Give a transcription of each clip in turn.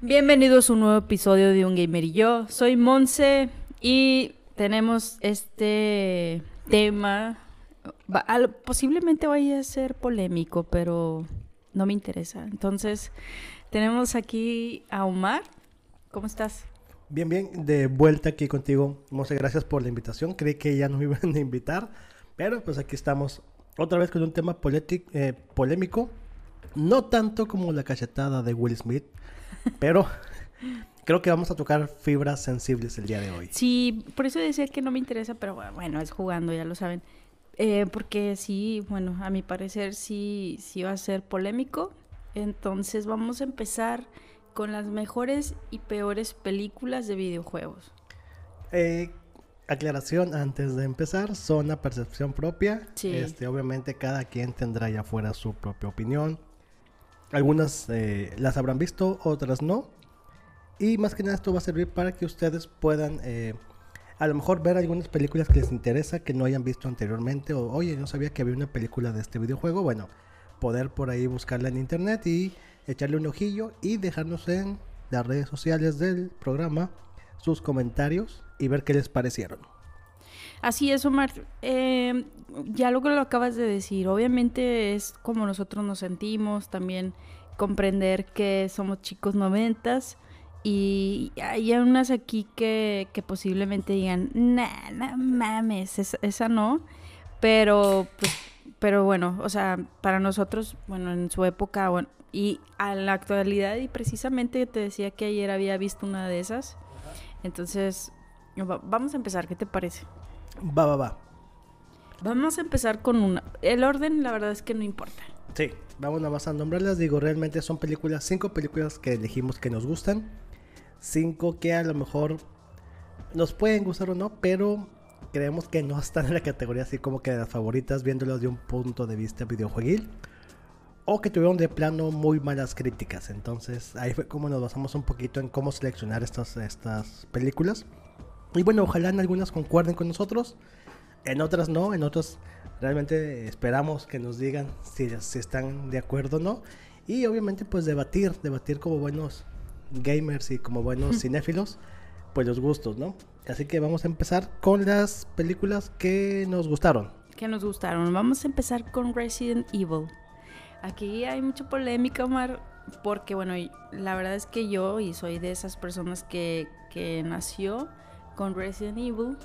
Bienvenidos a un nuevo episodio de Un Gamer y yo. Soy Monse y tenemos este tema. Posiblemente vaya a ser polémico, pero no me interesa. Entonces, tenemos aquí a Omar. ¿Cómo estás? Bien, bien, de vuelta aquí contigo. Muchas gracias por la invitación. Creí que ya nos iban a invitar, pero pues aquí estamos otra vez con un tema eh, polémico. No tanto como la cachetada de Will Smith, pero creo que vamos a tocar fibras sensibles el día de hoy. Sí, por eso decía que no me interesa, pero bueno, es jugando, ya lo saben. Eh, porque sí, bueno, a mi parecer sí, sí va a ser polémico. Entonces vamos a empezar con las mejores y peores películas de videojuegos. Eh, aclaración antes de empezar, son a percepción propia. Sí. Este, obviamente cada quien tendrá allá afuera su propia opinión. Algunas eh, las habrán visto, otras no. Y más que nada esto va a servir para que ustedes puedan eh, a lo mejor ver algunas películas que les interesa que no hayan visto anteriormente. O oye, no sabía que había una película de este videojuego. Bueno, poder por ahí buscarla en internet y echarle un ojillo y dejarnos en las redes sociales del programa sus comentarios y ver qué les parecieron. Así es, Omar. Eh, ya lo que lo acabas de decir, obviamente es como nosotros nos sentimos, también comprender que somos chicos noventas y hay unas aquí que, que posiblemente digan, nah, no mames, esa, esa no, pero pues, pero bueno, o sea, para nosotros, bueno, en su época, bueno, y a la actualidad, y precisamente te decía que ayer había visto una de esas, entonces, va- vamos a empezar, ¿qué te parece? Va, va, va. Vamos a empezar con una. El orden, la verdad es que no importa. Sí, vamos nada más a nombrarlas. Digo, realmente son películas, cinco películas que elegimos que nos gustan. Cinco que a lo mejor nos pueden gustar o no, pero creemos que no están en la categoría así como que de las favoritas, viéndolas de un punto de vista videojueguil. O que tuvieron de plano muy malas críticas. Entonces ahí fue como nos basamos un poquito en cómo seleccionar estas, estas películas. Y bueno, ojalá en algunas concuerden con nosotros. En otras no, en otras realmente esperamos que nos digan si, si están de acuerdo o no. Y obviamente pues debatir, debatir como buenos gamers y como buenos cinéfilos, pues los gustos, ¿no? Así que vamos a empezar con las películas que nos gustaron. Que nos gustaron. Vamos a empezar con Resident Evil. Aquí hay mucha polémica, Omar, porque bueno, la verdad es que yo, y soy de esas personas que, que nació con Resident Evil,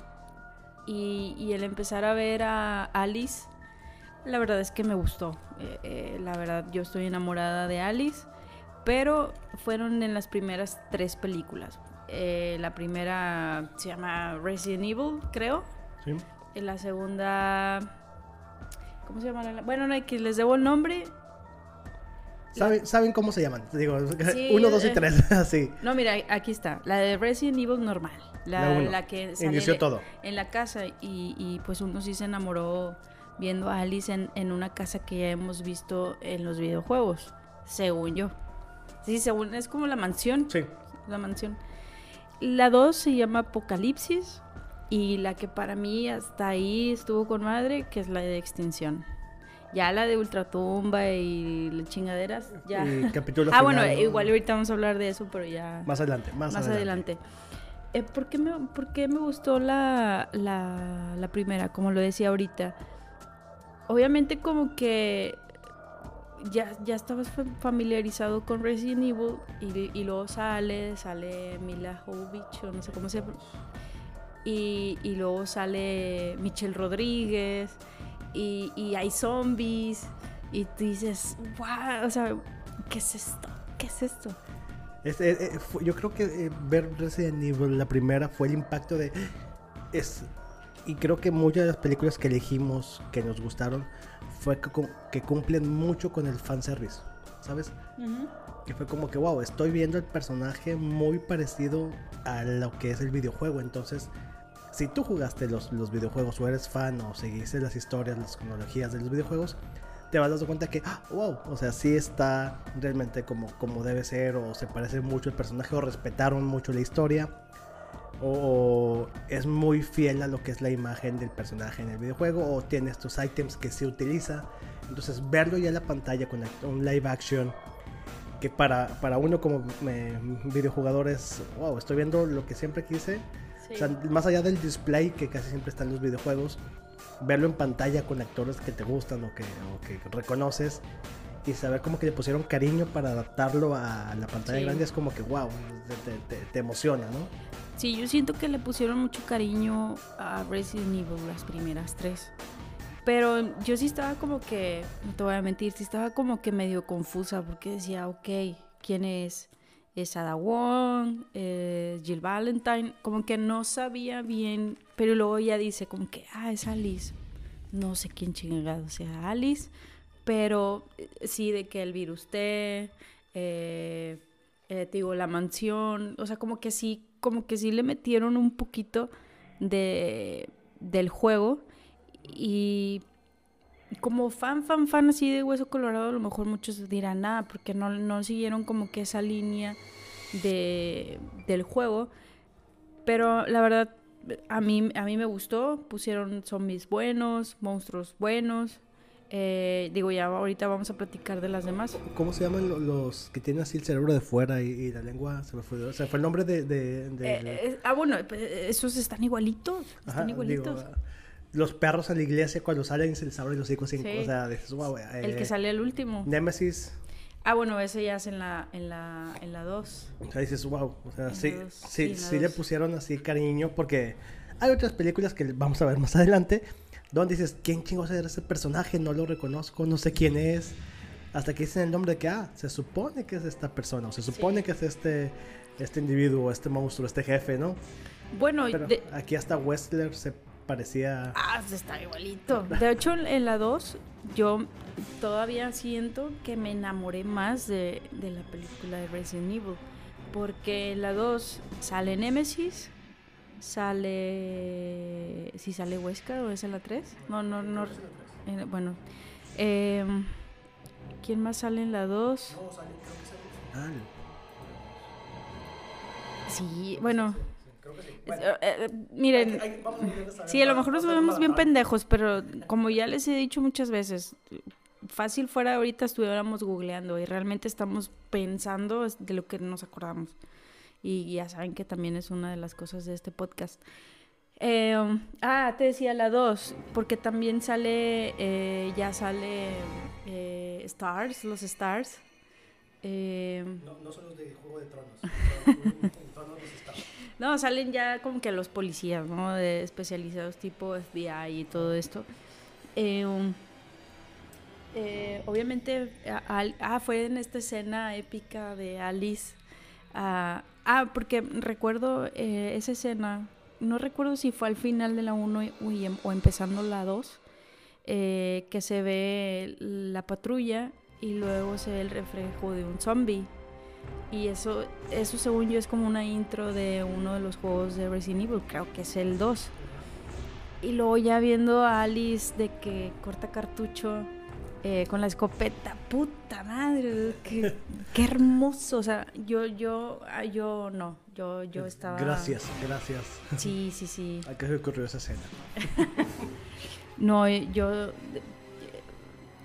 y, y el empezar a ver a Alice, la verdad es que me gustó. Eh, eh, la verdad, yo estoy enamorada de Alice, pero fueron en las primeras tres películas. Eh, la primera se llama Resident Evil, creo. ¿sí? La segunda. ¿Cómo se llama? la- Bueno, no hay que les debo el nombre. ¿Saben, saben cómo se llaman? Digo, Sí, uno, dos y eh. tres, así. No, mira, aquí está. La de Resident Evil normal. La, La uno. la que sale Inició todo. en la casa. Y, y, pues uno sí se enamoró viendo a Alice en, en una casa que ya hemos visto en los videojuegos. Según yo. Sí, según. Es como la mansión. Sí. La mansión. La 2 se llama Apocalipsis. Y la que para mí hasta ahí estuvo con madre, que es la de Extinción. Ya la de Ultratumba y las chingaderas, ya. Capítulo ah, bueno, igual ahorita vamos a hablar de eso, pero ya Más adelante, más, más, adelante. adelante. Eh, ¿por, qué me, por qué me gustó la, la, la primera? Como lo decía ahorita. Obviamente como que ya, ya estabas fa- familiarizado con Resident Evil y, y luego sale, sale Mila Jovovich o no sé cómo se llama. Y, y luego sale Michelle Rodríguez y, y hay zombies y tú dices, wow, o sea, ¿qué es esto? ¿Qué es esto? Eh, yo creo que eh, ver Resident Evil, la primera, fue el impacto de... Es, y creo que muchas de las películas que elegimos, que nos gustaron, fue que cumplen mucho con el fanservice, ¿sabes? Que fue como que, wow, estoy viendo el personaje muy parecido a lo que es el videojuego. Entonces, si tú jugaste los, los videojuegos o eres fan o seguiste las historias, las cronologías de los videojuegos, te vas dar cuenta que, ah, wow, o sea, sí está realmente como, como debe ser o se parece mucho el personaje o respetaron mucho la historia. o es muy fiel a lo que es la imagen del personaje en el videojuego o tiene estos ítems que se utiliza. Entonces verlo ya en la pantalla con un live action que para, para uno como videojugador es, wow, estoy viendo lo que siempre quise. O sea, más allá del display que casi siempre está en los videojuegos, verlo en pantalla con actores que te gustan o que, que reconoces y saber como que le pusieron cariño para adaptarlo a la pantalla grande es como que wow, te, emociona, ¿no? Sí, yo siento que le pusieron mucho cariño a Resident Evil las primeras tres. Pero yo sí estaba como que, no te voy a mentir, sí estaba como que medio confusa porque decía, ok, ¿quién es? Es Ada Wong, es Jill Valentine, como que no sabía bien, pero luego ya dice como que, ah, es Alice. No sé quién chingado sea Alice, pero eh, sí de que el virus T, eh, eh, te digo, la mansión, o sea, como que sí, como que sí le metieron un poquito de, del juego y como fan, fan, fan así de Hueso Colorado, a lo mejor muchos dirán, nada, ah, porque no, no siguieron como que esa línea de, del juego. Pero la verdad, a mí, a mí me gustó. Pusieron zombies buenos, monstruos buenos. Eh, digo, ya ahorita vamos a platicar de las demás. ¿Cómo se llaman los que tienen así el cerebro de fuera y, la lengua? Se me fue, o sea, fue el nombre de... de, eh, eh, ah, bueno, pues, esos están igualitos. Están igualitos. Ah, los perros a la iglesia cuando salen se les abren los hijos. Sí. O sea, dices, wow, el que sale al último. Nemesis. Ah, bueno, ese ya es en la en la en la 2. O sea, dices, wow, o sea, sí, sí, sí, le pusieron así cariño porque hay otras películas que vamos a ver más adelante donde dices, ¿quién chingos es ese personaje? No lo reconozco, no sé quién es. Hasta que dicen el nombre de que, ah, se supone que es esta persona, o se supone que es este, este individuo, este monstruo, este jefe, ¿no? Bueno, aquí hasta Westler se parecía... Ah, está igualito. De hecho, en la 2, yo todavía siento que me enamoré más de, de la película de Resident Evil. Porque en la 2 sale Nemesis, sale. Si sale Huesca o es en la 3. No, no, no. Eh, bueno. Eh, ¿Quién más sale en la 2? No, sale, creo que sale. Sí, bueno. Eh, eh, miren, sí, a lo mejor nos vemos bien pendejos, pero como ya les he dicho muchas veces, fácil fuera ahorita estuviéramos googleando y realmente estamos pensando de lo que nos acordamos y ya saben que también es una de las cosas de este podcast. Eh, ah, te decía la 2, porque también sale, eh, ya sale eh, Stars, los Stars. no, no son los de Juego de Tronos. no, salen ya como que los policías, ¿no? De especializados tipo FBI y todo esto. obviamente, ah, fue en esta escena épica de Alice. Ah, Ah, porque recuerdo eh, esa escena, no recuerdo si fue al final de la 1 em, o empezando la 2, eh, que se ve la patrulla y luego se ve el reflejo de un zombie. Y eso, eso según yo es como una intro de uno de los juegos de Resident Evil, creo que es el 2. Y luego ya viendo a Alice de que corta cartucho eh, con la escopeta, puta madre, qué, qué, hermoso. O sea, yo, yo, ah, yo no, yo, yo estaba. Gracias, gracias. Sí, sí, sí. ¿A qué se ocurrió esa escena? no, yo.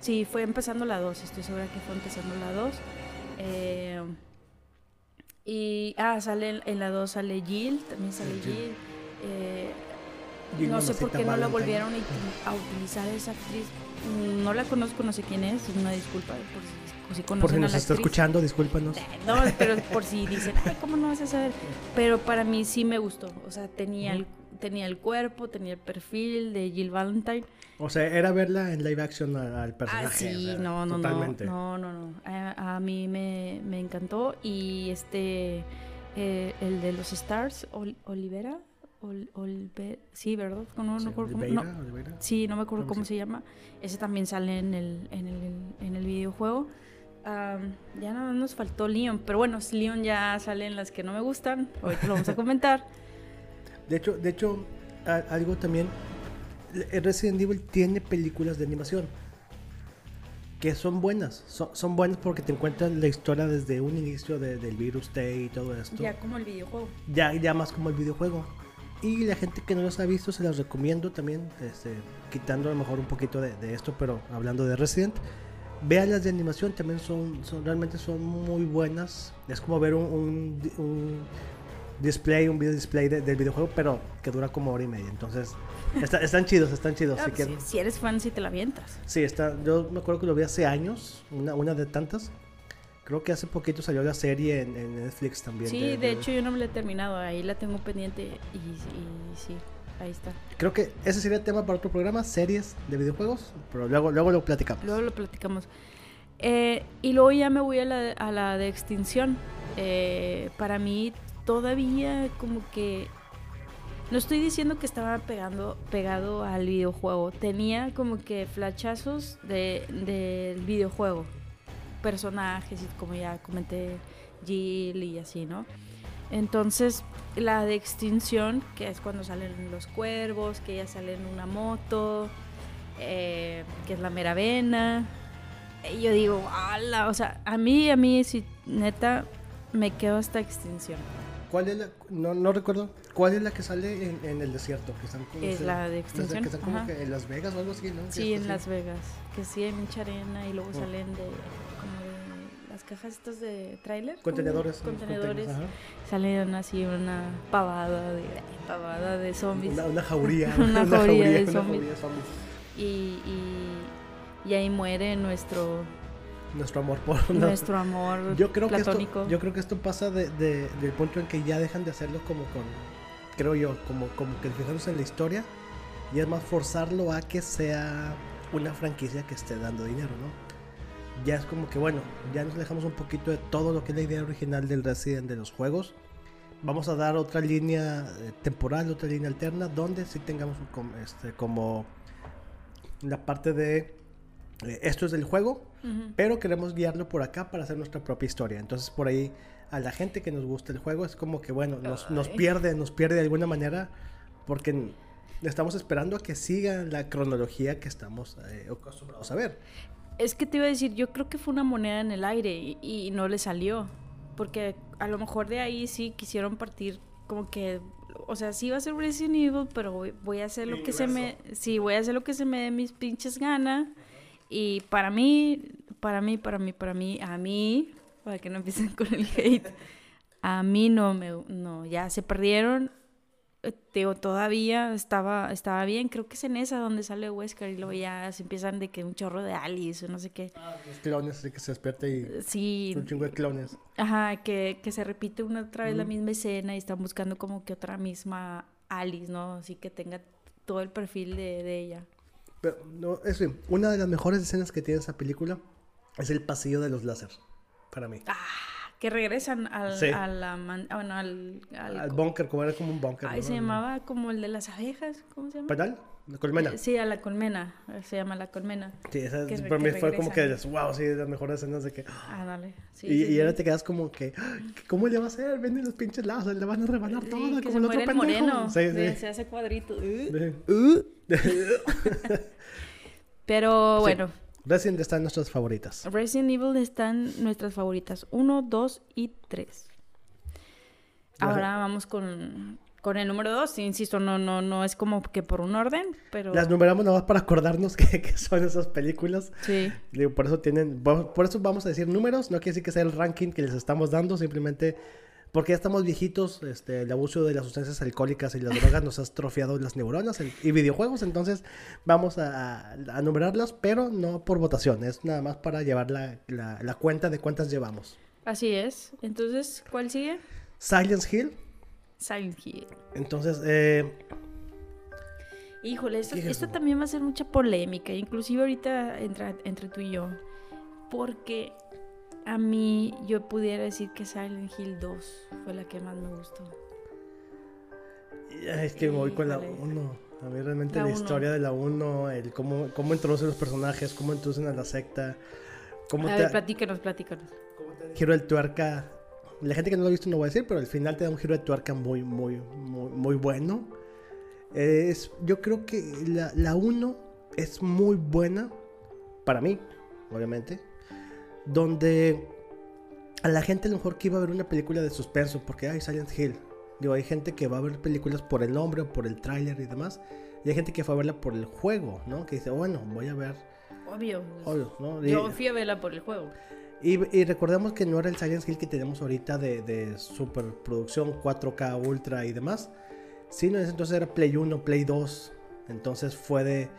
Sí, fue empezando la 2, estoy segura que fue empezando la 2. Eh, y, ah, sale en la 2 sale Jill, también sale Jill. Eh, no sé por qué no la volvieron a utilizar esa actriz. No la conozco, no sé quién es, una disculpa por si, por si nos está escuchando, discúlpanos. Eh, no, pero por si dicen, ay, ¿cómo no vas a saber? Pero para mí sí me gustó, o sea, tenía el, tenía el cuerpo, tenía el perfil de Jill Valentine. O sea, era verla en live action al personaje. Ah, sí, no, no, totalmente. no, no, no, A, mí me, me, encantó y este, eh, el de los Stars, Olivera, sí, ¿verdad? No, no, sí, no me acuerdo cómo se llama. Ese también sale en el, en el, en el videojuego. Ya no nos faltó Leon, pero bueno, Leon ya sale en las que no me gustan. Hoy lo vamos a comentar. De hecho, de hecho, algo también. Resident Evil tiene películas de animación. que son buenas. Son, son buenas porque te encuentran la historia desde un inicio de- del virus T y todo esto. Ya como el videojuego. ya, ya más como el videojuego. Y la gente que no los ha visto se los recomiendo también, este, quitando a lo mejor un poquito de, de esto, pero hablando de Resident. Vean las de animación, también son, son realmente son muy buenas. Es como ver un, un, un display, un video display de- del videojuego, pero que dura como hora y media. Entonces, está- están chidos, están chidos. Ah, si si, eres fan, si te la avientas. Sí, está, yo me acuerdo que lo vi hace años, una, una de tantas. Creo que hace poquito salió la serie en, en Netflix también. Sí, de hecho yo no me la he terminado, ahí la tengo pendiente y, y sí, ahí está. Creo que ese sería el tema para otro programa, series de videojuegos, pero luego, luego lo platicamos. Luego lo platicamos. Eh, y luego ya me voy a la, a la de extinción. Eh, para mí todavía como que... No estoy diciendo que estaba pegando, pegado al videojuego. Tenía como que flachazos de, del videojuego. Personajes, y como ya comenté, Jill y así, ¿no? Entonces, la de extinción, que es cuando salen los cuervos, que ya sale en una moto, eh, que es la mera vena. Y yo digo, ala, o sea, a mí, a mí, si neta, me quedo hasta extinción. ¿Cuál es la, no, no recuerdo, cuál es la que sale en, en el desierto? Que están como, Es se- la de extinción, Que están como que en Las Vegas o algo así, ¿no? Sí, en así. Las Vegas, que sí hay mucha arena y luego Oh. salen de las cajas estas de tráiler. Contenedores. Contenedores. Salen así una pavada de, pavada de zombies. Una, una jauría. Una jauría de una zombies. jauría zombies. Y, y, y ahí muere nuestro, Nuestro amor por... nuestro amor Yo creo, que platónico. esto, yo creo que esto pasa de, de- del punto en que ya dejan de hacerlo como con, creo yo, como, como que fijarse en la historia y es más forzarlo a que sea una franquicia que esté dando dinero, ¿no? Ya es como que, bueno, ya nos alejamos un poquito de todo lo que es la idea original del Resident de los juegos. Vamos a dar otra línea eh, temporal, otra línea alterna, donde sí tengamos un este, como la parte de eh, esto es del juego, Ujú. pero queremos guiarlo por acá para hacer nuestra propia historia. Entonces por ahí a la gente que nos gusta el juego es como que bueno, nos, nos pierde, nos pierde de alguna manera porque estamos esperando a que siga la cronología que estamos eh, acostumbrados a ver. Es que te iba a decir, yo creo que fue una moneda en el aire y, y no le salió. Porque a lo mejor de ahí sí quisieron partir como que, o sea, sí va a ser Resident Evil, pero voy, voy a hacer lo que se me, sí, voy a hacer lo que se me dé mis pinches ganas. Y para mí, para mí, para mí, para mí, a mí, para que no empiecen con el hate, a mí no me, no, ya se perdieron. Digo, todavía estaba, estaba bien, creo que es en esa donde sale Wesker y luego ya se empiezan de que un chorro de Alice o no sé qué. Los clones, así que se despierta y Sí, un chingo de clones. ajá, que, que se repite una otra vez la misma escena y están buscando como que otra misma Alice, ¿no? Así que tenga todo el perfil de, de ella. Pero, no, es una de las mejores escenas que tiene esa película es el pasillo de los láser, para mí. Ah, que regresan al, Sí. a la man- ah, bueno, al, al- Al búnker, como era como un búnker. ¿no? se llamaba como el de las abejas, ¿cómo se llama? ¿Pedal? La colmena. Sí, a la colmena, se llama la colmena. Sí, esa que para mí fue como que, wow, sí, las mejores escenas de que... Ah, dale. Sí, y, sí, y ahora te quedas como que, "Ah, ¿cómo le va a hacer? Venden los pinches lazos, le van a rebanar todo, como el otro pendejo. moreno. Sí, sí. Se hace cuadrito. Sí. Pero Sí. bueno, Resident está en nuestras favoritas. Resident Evil están nuestras favoritas. 1, 2 y 3. Ahora vamos con, con el número 2. Insisto, no, no, no es como que por un orden, pero... Las numeramos nada más para acordarnos que, que son esas películas. Sí. Digo, por eso tienen, por eso vamos a decir números, no quiere decir que sea el ranking que les estamos dando, simplemente porque ya estamos viejitos, este, el abuso de las sustancias alcohólicas y las drogas nos ha atrofiado las neuronas y videojuegos, entonces vamos a, a numerarlas, pero no por votación, es nada más para llevar la, la- la cuenta de cuántas llevamos. Así es. Entonces, ¿cuál sigue? Silence Hill, Silent Hill. entonces, eh, Híjole, esto, ¿Qué es esto también va a ser mucha polémica, inclusive ahorita entre, entre tú y yo, porque a mí yo pudiera decir que Silent Hill 2 fue la que más me gustó. es que me voy con la Híjole. 1. A mí realmente La la, uno. historia de la 1, el cómo, cómo introducen los personajes, cómo introducen a la secta, cómo A te, ver, platícanos, platícanos. giro de tuerca. La gente que no lo ha visto no voy a decir, pero al final te da un giro de tuerca muy, muy, muy, muy bueno. Es, yo creo que la, la 1 es muy buena para mí, obviamente, donde a la gente a lo mejor que iba a ver una película de suspenso, porque hay Silent Hill. Digo, hay gente que va a ver películas por el nombre o por el tráiler y demás. Y hay gente que fue a verla por el juego, ¿no? Que dice, bueno, voy a ver. Obvio. Obvio, ¿no? Y, Yo fui a verla por el juego. y, y recordemos que no era el Silent Hill que tenemos ahorita de, de superproducción 4K Ultra y demás. Sino en ese entonces era Play 1, Play 2. Entonces fue de.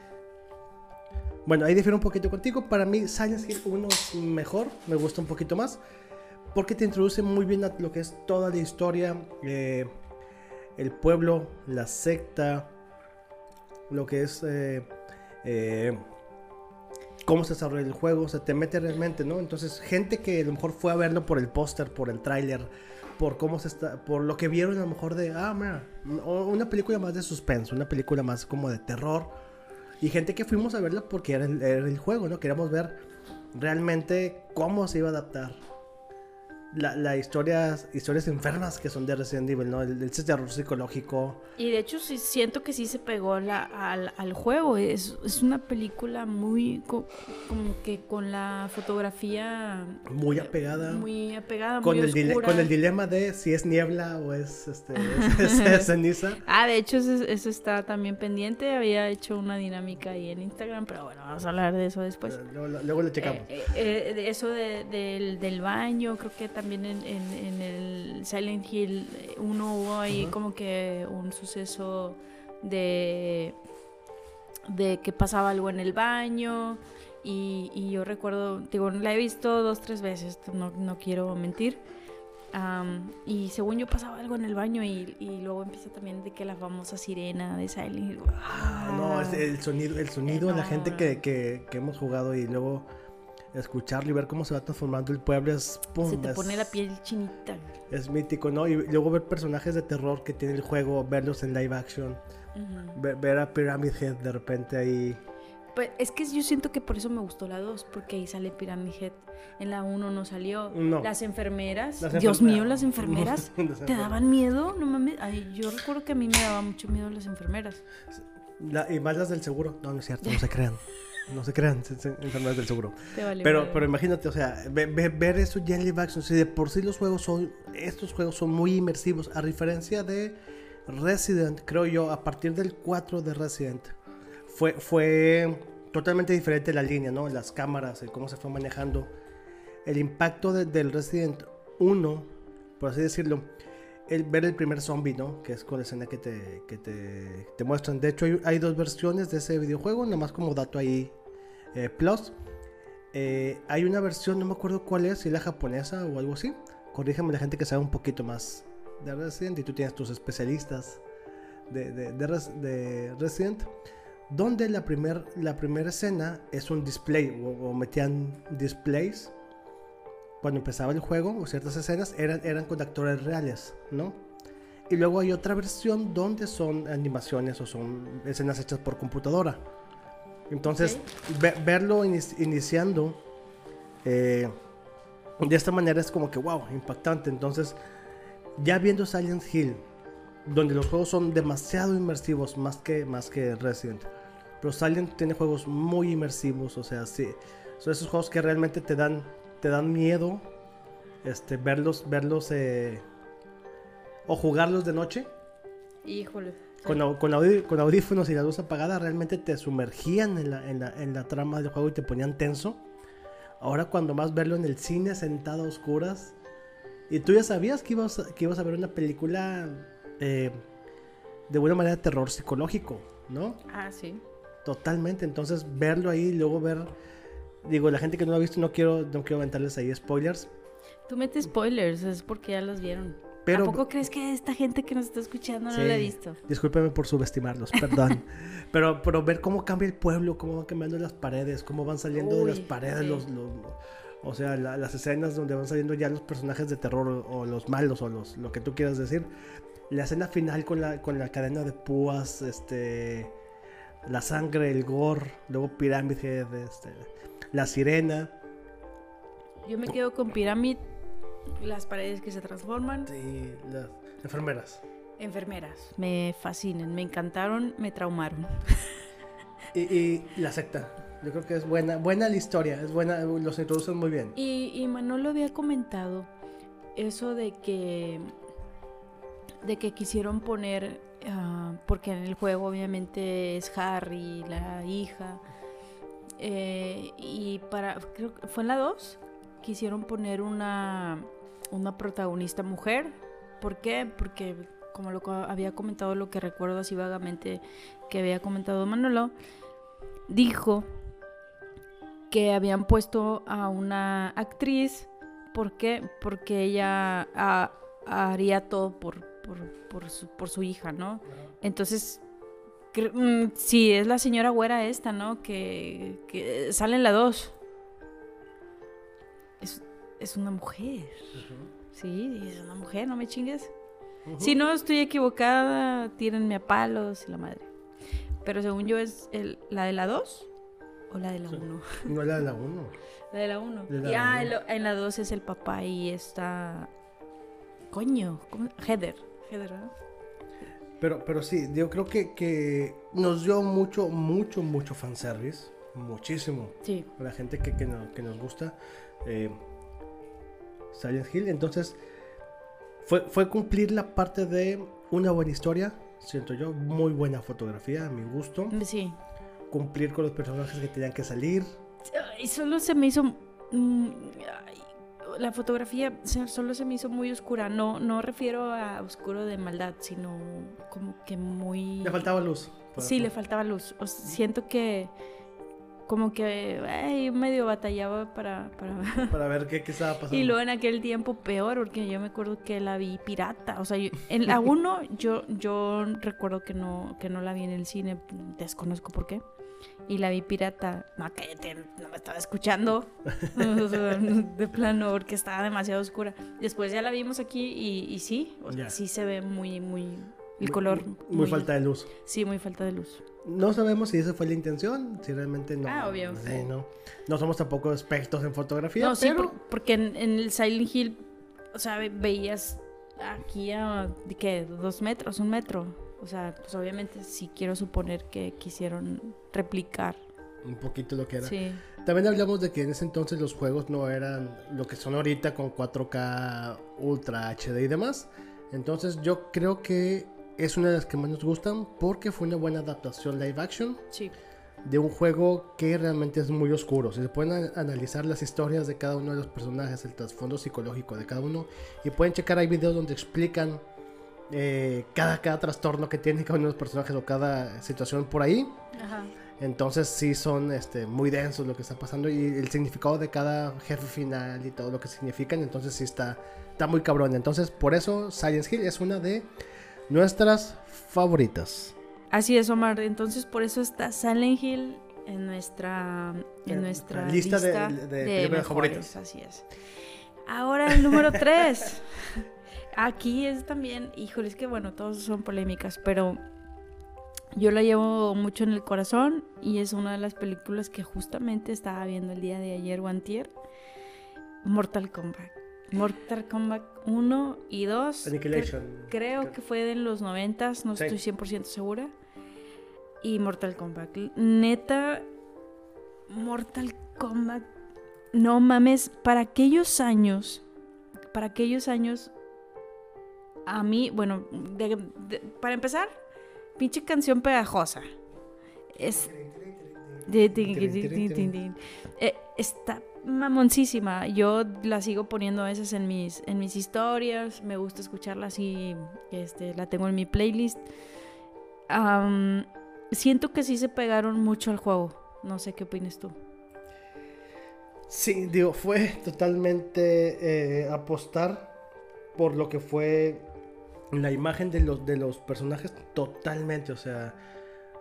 Bueno, ahí difiero un poquito contigo. Para mí, Silent Hill 1 es mejor. Me gusta un poquito más. Porque te introduce muy bien a lo que es toda la historia. eh, el pueblo, la secta. Lo que es. eh, eh, cómo se desarrolla el juego. Se te mete realmente, ¿no? Entonces, gente que a lo mejor fue a verlo por el póster, por el tráiler. Por cómo se está. Por lo que vieron a lo mejor de. Ah, mira. o Una película más de suspenso. Una película más como de terror. Y gente que fuimos a verla porque era el, era el juego, ¿no? Queríamos ver realmente cómo se iba a adaptar la, la historias, historias enfermas que son de Resident Evil, ¿no? El, el terror psicológico. Y de hecho sí siento que sí se pegó la- al, al juego. Es, es una película muy co- como que con la fotografía Muy apegada. muy apegada, con, muy el oscura. con el dilema de si es niebla o es, este, es- es ceniza. Ah, de hecho eso, eso está también pendiente. Había hecho una dinámica ahí en Instagram, pero bueno, vamos a hablar de eso después. Luego, luego lo checamos. Eh, eh, eh, de eso de- del, del baño, creo que también en, en- en el Silent Hill 1 hubo ahí Ajá. como que un suceso de, de que pasaba algo en el baño. Y, y yo recuerdo, digo, la he visto dos, tres veces, no, no quiero mentir. Am, y según yo pasaba algo en el baño y, y luego empieza también de que la famosa sirena de Silent Hill. Ah, no, es el sonido, el sonido la no. gente que, que, que hemos jugado y luego escucharlo y ver cómo se va transformando el pueblo es, pum, Se te es- pone la piel chinita. Es mítico, ¿no? Y luego ver personajes de terror que tiene el juego, verlos en live action, Ujú. ver, ver a Pyramid Head de repente ahí. Pues es que yo siento que por eso me gustó la 2, porque ahí sale Pyramid Head. En la 1 no salió. No. Las enfermeras. Las Dios enfermeras. mío, las enfermeras. Las ¿Te enfermeras. daban miedo? No mames. Ay, yo recuerdo que a mí me daba mucho miedo las enfermeras. La- y más las del seguro. No, no es cierto, no se crean. No se crean, enfermedades del seguro. Te vale Pero, pero imagínate, o sea, ve- ve- ver eso ya en live action. Si de por sí los juegos son, estos juegos son muy inmersivos, a diferencia de Resident, creo yo, a partir del 4 de Resident, fue, fue totalmente diferente la línea, ¿no? Las cámaras, el cómo se fue manejando. El impacto de- del Resident 1, por así decirlo, el ver el primer zombie, ¿no? Que es con la escena que te, que te, te muestran. De hecho, hay, hay dos versiones de ese videojuego, nada más como dato ahí, eh, plus. Eh, hay una versión, no me acuerdo cuál es, si la japonesa o algo así. Corrígeme la gente que sabe un poquito más de Resident y tú tienes tus especialistas de, de, de Resident. Donde la primera la primer escena es un display o, o metían displays. Cuando empezaba el juego o ciertas escenas eran, eran con actores reales, ¿no? Y luego hay otra versión donde son animaciones o son escenas hechas por computadora. Entonces, ve- verlo inici- iniciando eh, de esta manera es como que, wow, impactante. Entonces, ya viendo Silent Hill, donde los juegos son demasiado inmersivos, más que, más que Resident. Pero Silent tiene juegos muy inmersivos, o sea, sí. Son esos juegos que realmente te dan, te dan miedo este, verlos, verlos eh, o jugarlos de noche. Híjole. Con, con, audífonos y la luz apagada realmente te sumergían en la, en, la, en la trama del juego y te ponían tenso. Ahora cuando más verlo en el cine sentado a oscuras y tú ya sabías que ibas, a- que ibas a ver una película eh, de buena manera terror psicológico, ¿no? Ah, sí. Totalmente, entonces verlo ahí y luego ver, digo, la gente que no lo ha visto no quiero, no quiero aventarles ahí spoilers, Tú metes spoilers, es porque ya los vieron. Pero- ¿A poco crees que esta gente que nos está escuchando no Sí. la ha visto? Discúlpeme por subestimarlos, perdón. pero, pero ver cómo cambia el pueblo, cómo van cambiando las paredes, cómo van saliendo de las Uy, paredes sí. los, los- o sea, la- las escenas donde van saliendo ya los personajes de terror o, o los malos o los lo que tú quieras decir. La escena final con la, con la cadena de púas, este, la sangre, el gore, luego Pyramid Head, este, la sirena. Yo me quedo con Pyramid, las paredes que se transforman, y las enfermeras. enfermeras. Me fascinan, me encantaron, me traumaron. Y, y la secta. Yo creo que es buena, buena la historia, es buena, los introducen muy bien. Y, y Manolo había comentado eso de que de que quisieron poner ah, porque en el juego obviamente es Harry la hija eh, y para creo que fue en la 2 quisieron poner una una protagonista mujer ¿por qué? porque como lo había comentado lo que recuerdo así vagamente que había comentado Manolo dijo que habían puesto a una actriz ¿Por qué? Porque ella haría todo por, por, por su, por su hija, ¿no? Entonces, mm, sí, es la señora güera esta, ¿no? Que, que sale en la 2. Es, es una mujer. Sí, es una mujer, no me chingues. Ujú. Si no estoy equivocada, tírenme a palos y la madre. Pero según yo es el- la de la 2 o la de la Sí. 1. No era la 1. La de la 1. De la Y ah, uno. en, lo- en la 2 es el papá y está. Coño, ¿cómo? Heather. Heather, ¿verdad? Pero, pero sí, yo creo que, que nos dio mucho, mucho, mucho fanservice. Muchísimo. Sí. A la gente que, que, no- que nos gusta. Eh, Silent Hill. Entonces, fue, fue cumplir la parte de una buena historia. Siento yo, muy buena fotografía, a mi gusto. Sí. Cumplir con los personajes que tenían que salir. Y solo se me hizo. mm, ay, la fotografía solo se me hizo muy oscura. No, no refiero a oscuro de maldad, sino como que muy. Le faltaba luz. Sí, le faltaba luz. O sea, siento que. Como que ay, medio batallaba para, para, Para ver qué, qué estaba pasando. Y luego en aquel tiempo peor, porque yo me acuerdo que la vi pirata. O sea, yo- en la 1 yo, yo recuerdo que no, que no la vi en el cine, desconozco por qué. Y la vi pirata. No, cállate, no me estaba escuchando. O sea, de plano, porque estaba demasiado oscura. Después ya la vimos aquí y, y sí, o sea, sí se ve muy, muy... El Muy- color. Muy, falta de luz. Sí, muy falta de luz. No sabemos si esa fue la intención, si realmente no. Ah, obvio. No, sé, no. No somos tampoco expertos en fotografía, No, sí, pero por- porque en, en el Silent Hill, o sea, ve- veías aquí a, ¿de ¿qué? Dos metros, un metro. O sea, pues obviamente sí quiero suponer que quisieron replicar. un poquito lo que era. Sí. También hablamos de que en ese entonces los juegos no eran lo que son ahorita con 4K Ultra HD y demás. Entonces yo creo que es una de las que más nos gustan porque fue una buena adaptación live action Sí. de un juego que realmente es muy oscuro. Si se pueden analizar las historias de cada uno de los personajes, el trasfondo psicológico de cada uno, y pueden checar, hay videos donde explican eh, cada, cada trastorno que tiene cada uno de los personajes o cada situación por ahí. Ajá. Entonces sí son este, muy densos lo que está pasando y el significado de cada jefe final y todo lo que significan. Entonces sí está, está muy cabrón. Entonces por eso Silent Hill es una de nuestras favoritas. Así es, Omar. Entonces, por eso está Silent Hill en nuestra, en nuestra lista lista, de- de de, películas mejores. favoritas. Así es. Ahora el número 3. Aquí es también, híjole, es que bueno, todos son polémicas, pero yo la llevo mucho en el corazón y es una de las películas que justamente estaba viendo el día de ayer o antier. Mortal Kombat. Mortal Kombat 1 y 2. Annihilation. Creo que fue de los 90, no Sí. estoy 100% segura. Y Mortal Kombat. Neta, Mortal Kombat. No mames, para aquellos años, para aquellos años, a mí, bueno, de- de- para empezar, pinche canción pegajosa. Es... eh, está mamoncísima. Yo la sigo poniendo a veces en mis, en mis historias. Me gusta escucharla así. Este, la tengo en mi playlist. Siento que sí se pegaron mucho al juego. No sé qué opinas tú. Sí, digo, fue totalmente eh, apostar por lo que fue la imagen de los, de los personajes totalmente, o sea,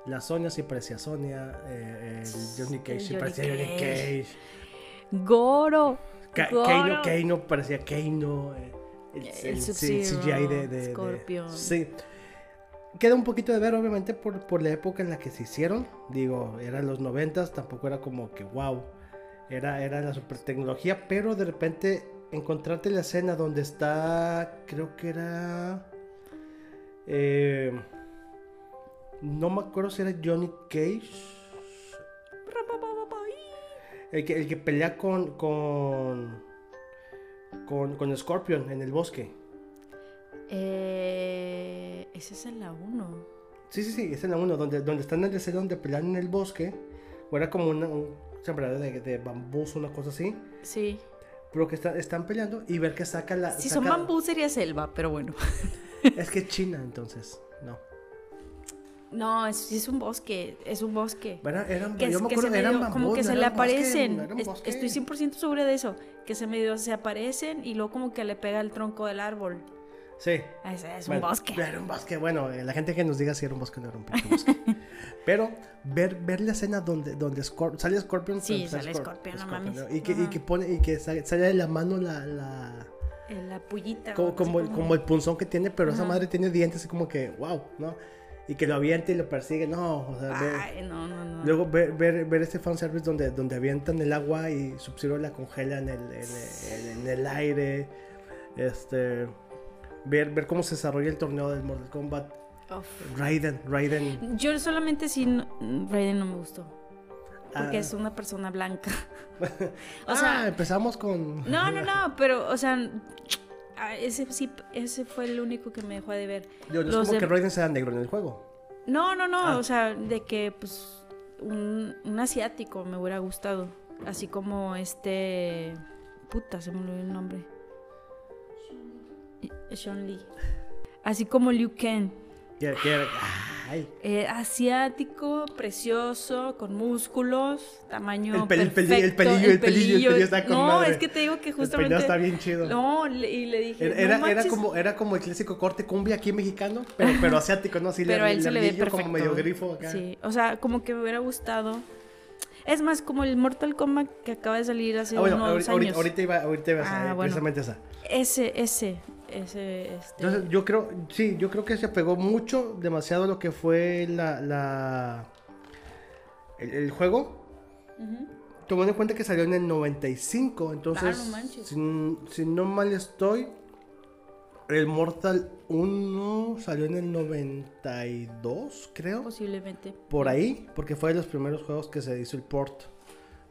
la Sonia sí parecía Sonia, eh, el Johnny Cage sí parecía Johnny Cage. Cage, Goro. Ka- Goro. Keino, Keino parecía Keino, eh, el, CGI de, de- de- Scorpion. sí. Queda un poquito de ver, obviamente, por, por la época en la que se hicieron. Digo, eran los noventas, tampoco era como que wow. Era, era la super tecnología, pero de repente encontrarte la escena donde está, creo que era... eh, no me acuerdo si era Johnny Cage. El que, el que pelea con, con, con, con Scorpion en el bosque. Eh, ese es en la 1. Sí, sí, sí, es en la 1, donde, donde están en el escena donde pelean en el bosque. O era como una, un sembradero de, de bambús, una cosa así. Sí. Pero que está- están peleando y ver que saca la. Si saca- son bambú sería selva, pero bueno. Es que China, entonces. No. No, es, es un bosque, es un bosque. Era- eran, Que, yo me que acuerdo, se eran medio, como que no se le bosque, aparecen. eran Es- bosque. estoy 100% segura de eso. Que se medio se aparecen y luego como que le pega el tronco del árbol. Sí. Es, es Bueno, un bosque. Era un bosque. Bueno, eh, la gente que nos diga si era un bosque o no era un pinche bosque. Pero ver, ver la escena donde, donde Scor- sale Scorpion. Sí, sale Scor- Scorpion, no mames. ¿no? Y que, y que pone, y que sale, sale de la mano la, la En la pullita. como, como, como el punzón que tiene, pero esa Ajá. madre tiene dientes así como que, wow, ¿no? Y que lo avienta y lo persigue, no, o sea, ver- no, no, no. Luego ver, ver, ver este fanservice donde, donde avientan el agua y Sub-Zero la congela en el, en, el, en el aire. Este. Ver, ver cómo se desarrolla el torneo del Mortal Kombat. Uf. Raiden, Raiden. Yo solamente sí, no- Raiden no me gustó. Porque Ah. es una persona blanca. o ah, sea, empezamos con. no, no, no, pero, o sea, ah, ese sí, ese fue el único que me dejó de ver. Digo, no es los como de- que Raiden sea negro en el juego. No, no, no, Ah. o sea, de que, pues, un, un asiático me hubiera gustado. Así como este. Puta, se me olvidó el nombre. Sean Lee. Así como Liu Kang. Ay, Eh, asiático, precioso, con músculos, tamaño El pel- el el pelillo, el pelillo, el pelillo está con No, madre. es que te digo que el justamente... peinado está bien chido. No, le- y le dije, Era, no era, como, era como el clásico corte cumbia aquí mexicano, pero, pero asiático, ¿no? Así Pero él se le ve perfecto. como medio grifo acá. Sí, o sea, como que me hubiera gustado. Es más, como el Mortal Kombat que acaba de salir hace Ah, bueno, unos ahorita, años. ahorita, iba, ahorita iba a Ah, bueno. precisamente esa. Ese, ese, ese, este... Entonces, yo creo, sí, yo creo que se pegó mucho, demasiado lo que fue la, la el, el juego. Ujú. Tomando en cuenta que salió en el 95, entonces, Ah, no si, si no mal estoy, el Mortal 1 salió en el 92, creo. Posiblemente. Por ahí, porque fue de los primeros juegos que se hizo el port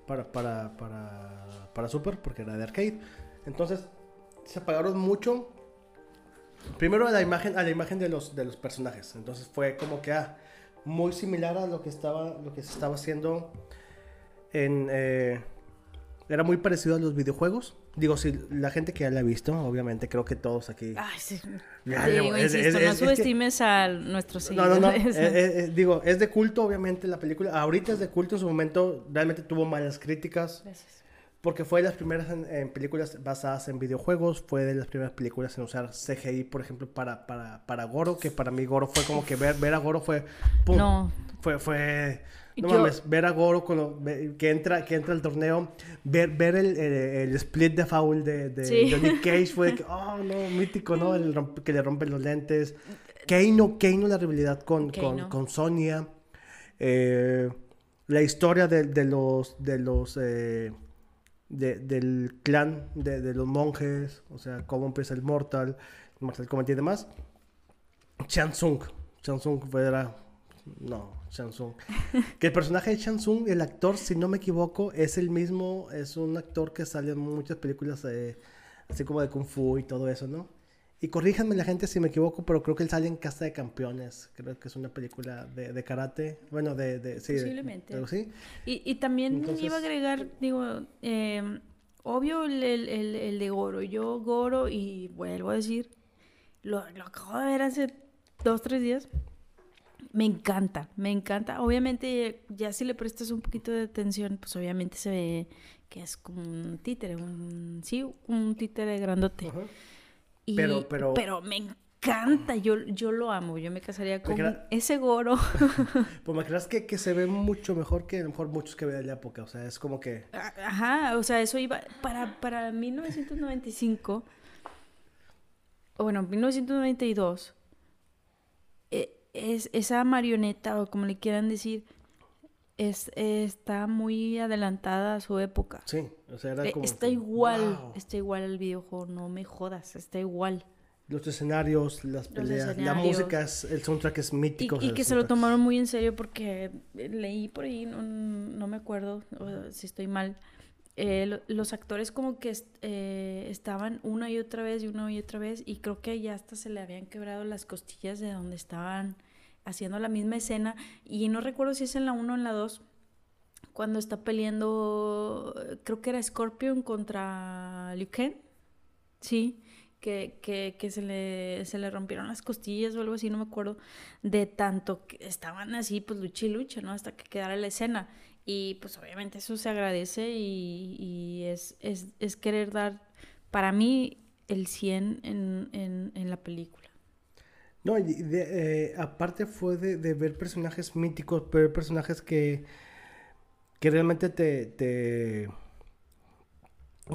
para, para, para, para Super, porque era de arcade. Entonces, se apagaron mucho. Primero a la imagen, a la imagen de los, de los personajes. Entonces fue como que ah, muy similar a lo que estaba, lo que se estaba haciendo en eh, era muy parecido a los videojuegos. Digo, si la gente que ya la ha visto, obviamente creo que todos aquí. Ay, sí. Ya, Te digo, es- insisto, es- no es que- subestimes a nuestros No, no, no. eh, eh, eh, digo, es de culto, obviamente, la película. Ahorita es de culto, en su momento realmente tuvo malas críticas. Gracias. Porque fue de las primeras en, en películas basadas en videojuegos. Fue de las primeras películas en usar CGI, por ejemplo, para, para, para Goro. Que para mí Goro fue como que ver, ver a Goro fue... ¡pum! No. Fue, fue... No Yo- mames, ver a Goro ve- que, entra, que entra al torneo, ver, ver el, el, el split de foul de, de Sí. Johnny Cage fue de que, oh no, mítico, ¿no? El romp- que le rompen los lentes. Keino, Keino la rivalidad con, con, con Sonia. Eh, la historia de, de los, de los, eh, de- del clan de, de los monjes, o sea, cómo empieza el Mortal, el Mortal Kombat y demás. Shansung fue era, no, Shansung. Que el personaje de Shansung, el actor, si no me equivoco, es el mismo, es un actor que sale en muchas películas eh, así como de Kung Fu y todo eso, ¿no? Y corríjanme la gente si me equivoco, pero creo que él sale en Casa de Campeones. Creo que es una película de, de karate. Bueno, de... de sí, Posiblemente. de- sí. Y, y también Entonces- iba a agregar, digo, eh, obvio el, el, el- el de Goro. Yo Goro y vuelvo a decir, lo, lo acabo de ver hace dos, tres días. Me encanta, me encanta. Obviamente, ya si le prestas un poquito de atención, pues obviamente se ve que es como un títere, un, sí, un títere grandote. Ajá. Y- Pero- pero- pero me encanta, yo, yo lo amo, yo me casaría con Porque ese Goro. Pues me creas que, que se ve mucho mejor que a lo mejor muchos que vean de la época. O sea, es como que... Ajá, o sea, eso iba para, para 1995, o bueno, 1992, eh, es, esa marioneta, o como le quieran decir, es, está muy adelantada a su época. Sí, o sea, era Eh, como... está igual, wow. está igual al videojuego, no me jodas, está igual. Los escenarios, las peleas, la escenarios. música, es, el soundtrack es Y, mítico. o y sea, que se lo tomaron muy en serio porque leí por ahí, no, no me acuerdo si estoy mal, eh, los actores como que eh, estaban una y otra vez y una y otra vez y creo que ya hasta se le habían quebrado las costillas de donde estaban haciendo la misma escena y no recuerdo si es en la 1 o en la 2 cuando está peleando creo que era Scorpion contra Liu Kang sí que, que, que, se, le, se le rompieron las costillas o algo así, no me acuerdo, de tanto que estaban así, pues lucha y lucha, ¿no? Hasta que quedara la escena. Y pues obviamente eso se agradece y, es, es, querer dar, para mí, el 100 en, la película. No, eh, aparte fue de, ver personajes míticos, ver personajes que, que realmente te, te,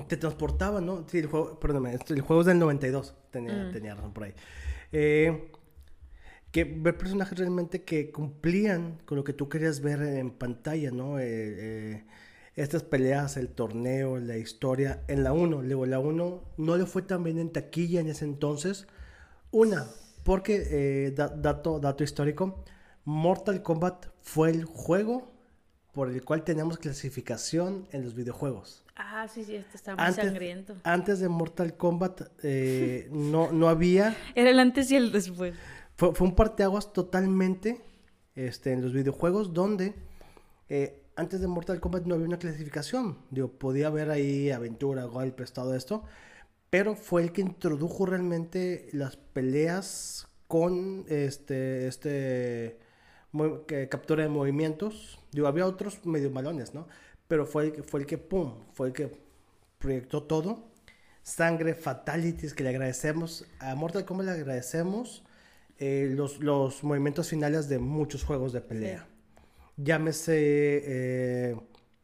te transportaban, ¿no? Sí, el juego, perdóname, el juego es del 92, tenía, mm. tenía razón por ahí. Eh, que ver personajes realmente que cumplían con lo que tú querías ver en pantalla, ¿no? Eh, estas peleas, el torneo, la historia, en la 1, luego la 1 no le fue tan bien en taquilla en ese entonces. Una, porque, eh, dato, dato histórico, Mortal Kombat fue el juego por el cual teníamos clasificación en los videojuegos. Ah, sí, sí, este está muy sangriento. Antes de Mortal Kombat no, no había... Era el antes y el después. Fue, fue un parteaguas totalmente este, en los videojuegos donde eh, antes de Mortal Kombat no había una clasificación. Digo, podía haber ahí aventura, golpes, todo esto. Pero fue el que introdujo realmente las peleas con este, este captura de movimientos. Digo, había otros medio malones, ¿no? Pero fue el que, fue el que, pum, fue el que proyectó todo. Sangre, fatalities, que le agradecemos. A Mortal Kombat le agradecemos eh, los, los, movimientos finales de muchos juegos de pelea. Llámese eh,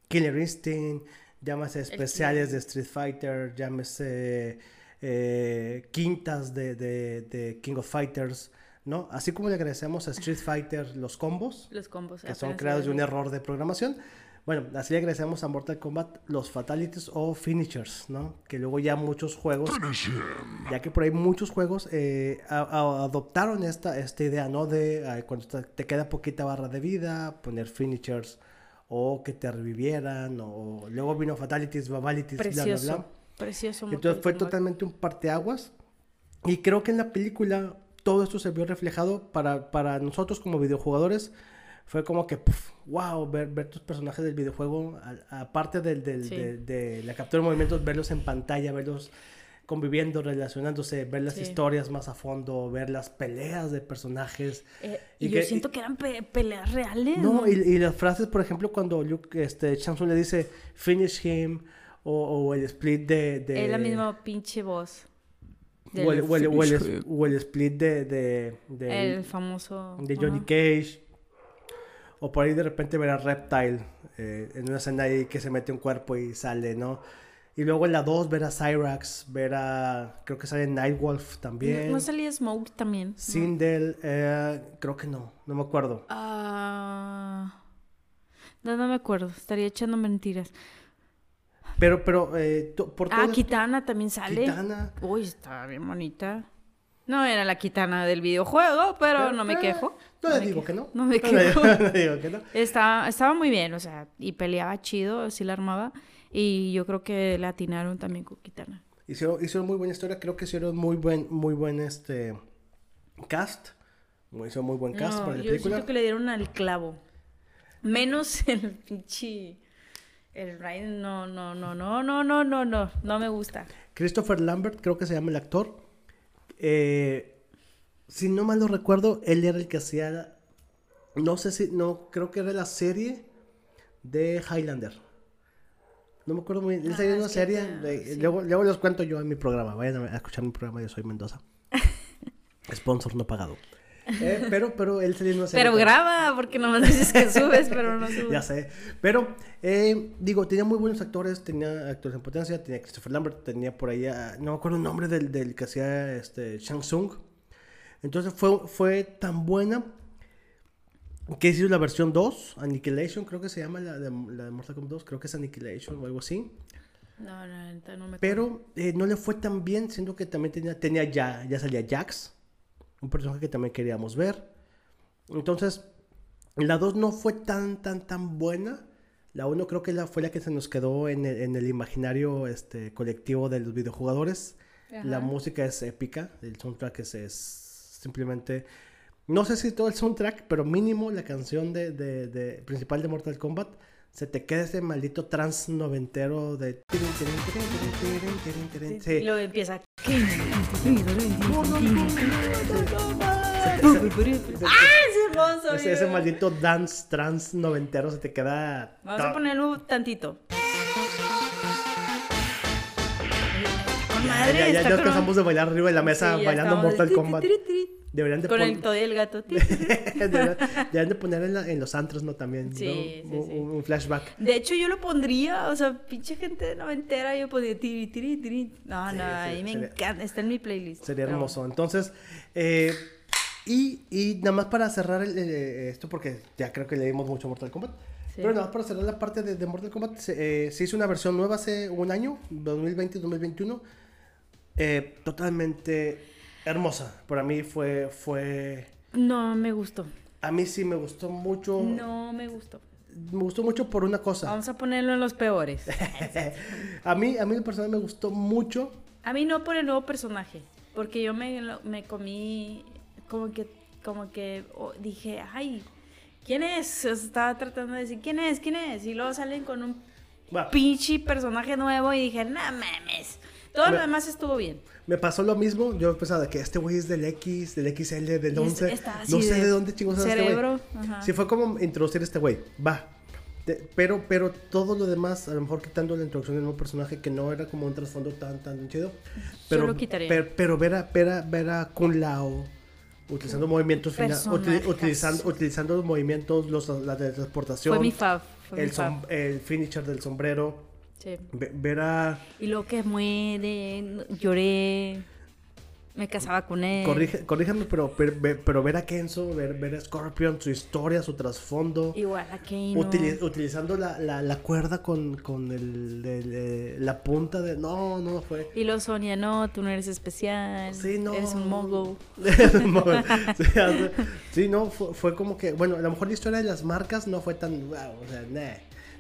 Killer Instinct, llámese especiales de Street Fighter, llámese eh, quintas de, de, de, King of Fighters, ¿no? Así como le agradecemos a Street Fighter los combos, los combos que son creados de un error de programación. Bueno, así le agradecemos a Mortal Kombat los fatalities o finishers, ¿no? Que luego ya muchos juegos, ya que por ahí muchos juegos eh, adoptaron esta, esta idea, ¿no? De cuando te queda poquita barra de vida, poner finishers o que te revivieran, o luego vino fatalities, babalities, Precioso. bla, bla, bla. Precioso. Entonces fue totalmente un parteaguas. Y creo que en la película todo esto se vio reflejado para, para nosotros como videojugadores fue como que, wow, ver, ver tus personajes del videojuego, aparte del, de, la captura de movimientos, verlos en pantalla, verlos conviviendo, relacionándose, ver las historias más a fondo, ver las peleas de personajes. Eh, y, yo siento que eran peleas reales. No, Y, las frases, por ejemplo, cuando Luke, este, le dice, finish him, o, el split de, Es la misma pinche voz. O el, o, el, split de, de, El famoso... De Johnny Cage. O por ahí de repente ver a Reptile eh, en una escena ahí que se mete un cuerpo y sale, ¿no? Y luego en la 2 ver a Cyrax, ver a. Creo que sale Nightwolf también. ¿No, salía Smoke también? Sindel, eh, creo que no, no me acuerdo. Ah. no, no me acuerdo, estaría echando mentiras. Pero, pero, eh, por Ah, Kitana también sale. Kitana. Uy, está bien bonita. No era la Kitana del videojuego, pero, no me quejo. No, le digo que no. No me quejo. No, digo que no. Estaba, estaba muy bien, o sea, y peleaba chido, así la armaba. Y yo creo que la atinaron también con Kitana. Hicieron, hicieron muy buena historia, creo que hicieron muy buen, muy buen este cast. Hicieron muy buen cast para la yo película. Siento que le dieron al clavo. Menos el pinche. El Ryan, no, no, no, no, no, no, no, no, no me gusta. Christopher Lambert, creo que se llama el actor. Eh, si no mal lo recuerdo, él era el que hacía. No sé si. No, creo que era la serie de Highlander. No me acuerdo muy bien. Él ah, una serie. luego, luego les cuento yo en mi programa. Vayan a escuchar mi programa. Yo soy Mendoza. Sponsor no pagado. Eh, pero, pero él salió en una serie. Pero graba, porque nomás dices que subes, pero no subes. ya sé. Pero, eh, digo, tenía muy buenos actores. Tenía actores en potencia. Tenía Christopher Lambert. Tenía por ahí. No me acuerdo el nombre del, del que hacía este, Shang Tsung. Entonces fue, fue tan buena que hizo la versión 2, Annihilation, creo que se llama la de, la de Mortal Kombat 2, creo que es Annihilation o algo así. No, no, no me Pero eh, no le fue tan bien, siendo que también tenía, tenía ya, ya salía Jax, un personaje que también queríamos ver. Entonces, la 2 no fue tan, tan, tan buena. La 1 creo que la, fue la que se nos quedó en el, en el imaginario este, colectivo de los videojugadores. La Ajá. música es épica, el soundtrack es, es simplemente... No sé si todo el soundtrack, pero mínimo la canción de, de- de- principal de Mortal Kombat se te queda ese maldito trans noventero de... Y Sí. luego empieza. ¡Ah, es hermoso! Ese, maldito dance trans noventero se te queda... Vamos a ponerlo tantito. Madre, ya, ya, ya cansamos de bailar arriba de la mesa Sí, bailando. Mortal ti, Kombat. Deberían de, Con pon- el todo el gato. Deberían, deberían de poner en, la- en los antros, ¿no? También, Sí, ¿no? sí, Un-. Un, flashback. De hecho, yo lo pondría, o sea, pinche gente noventera, yo podría tiri, tiri, tiri. No, no, sí, ahí me sería- encanta, está en mi playlist. Sería hermoso. Entonces, eh, y, y nada más para cerrar el- eh, esto, porque ya creo que le dimos mucho a Mortal Kombat. Sí. Pero nada más para cerrar la parte de, de Mortal Kombat, se, eh, se hizo una versión nueva hace un año, 2020-2021. Eh, totalmente hermosa. Para mí fue, fue... No me gustó. A mí sí me gustó mucho. No me gustó. Me gustó mucho por una cosa. Vamos a ponerlo en los peores. a mí, a mí el personaje me gustó mucho. A mí no por el nuevo personaje, porque yo me, me comí como que, como que oh, dije, ay, ¿quién es? Estaba tratando de decir, ¿quién es? ¿Quién es? Y luego salen con un pinche personaje nuevo y dije, no mames. Todo Me- lo demás estuvo bien. Me pasó lo mismo. Yo pensaba que este güey es del X, del XL, del Y 11. está así No sé de de dónde chingos es este güey. cerebro, ajá. Sí, fue como introducir a este güey. Va. Te- pero, pero todo lo demás, a lo mejor quitando la introducción del nuevo personaje que no era como un trasfondo tan, tan chido. Pero, lo quitaría. Pero, pero ver, a, ver, a, ver a Kun Lao utilizando movimientos finales, Personajazo. utilizando, utilizando los movimientos, los, la de transportación, Fue mi fav. Fue el, mi fav. som- el finisher del sombrero. Sí. Ve- ver a. Y luego que muere, lloré, me casaba con él. Corrige, corríjame, pero, pero, pero ver a Kenzo, ver, ver a Scorpion, su historia, su trasfondo. Igual a Kano. Utili- utilizando la, la, la cuerda con, con el, el, eh, la punta de... No, no fue... Y luego Sonia, no, tú no eres especial. Sí, no. Eres un hace- sí, no, fue, fue como que... Bueno, a lo mejor la historia de las marcas no fue tan... Wow, o sea, nah.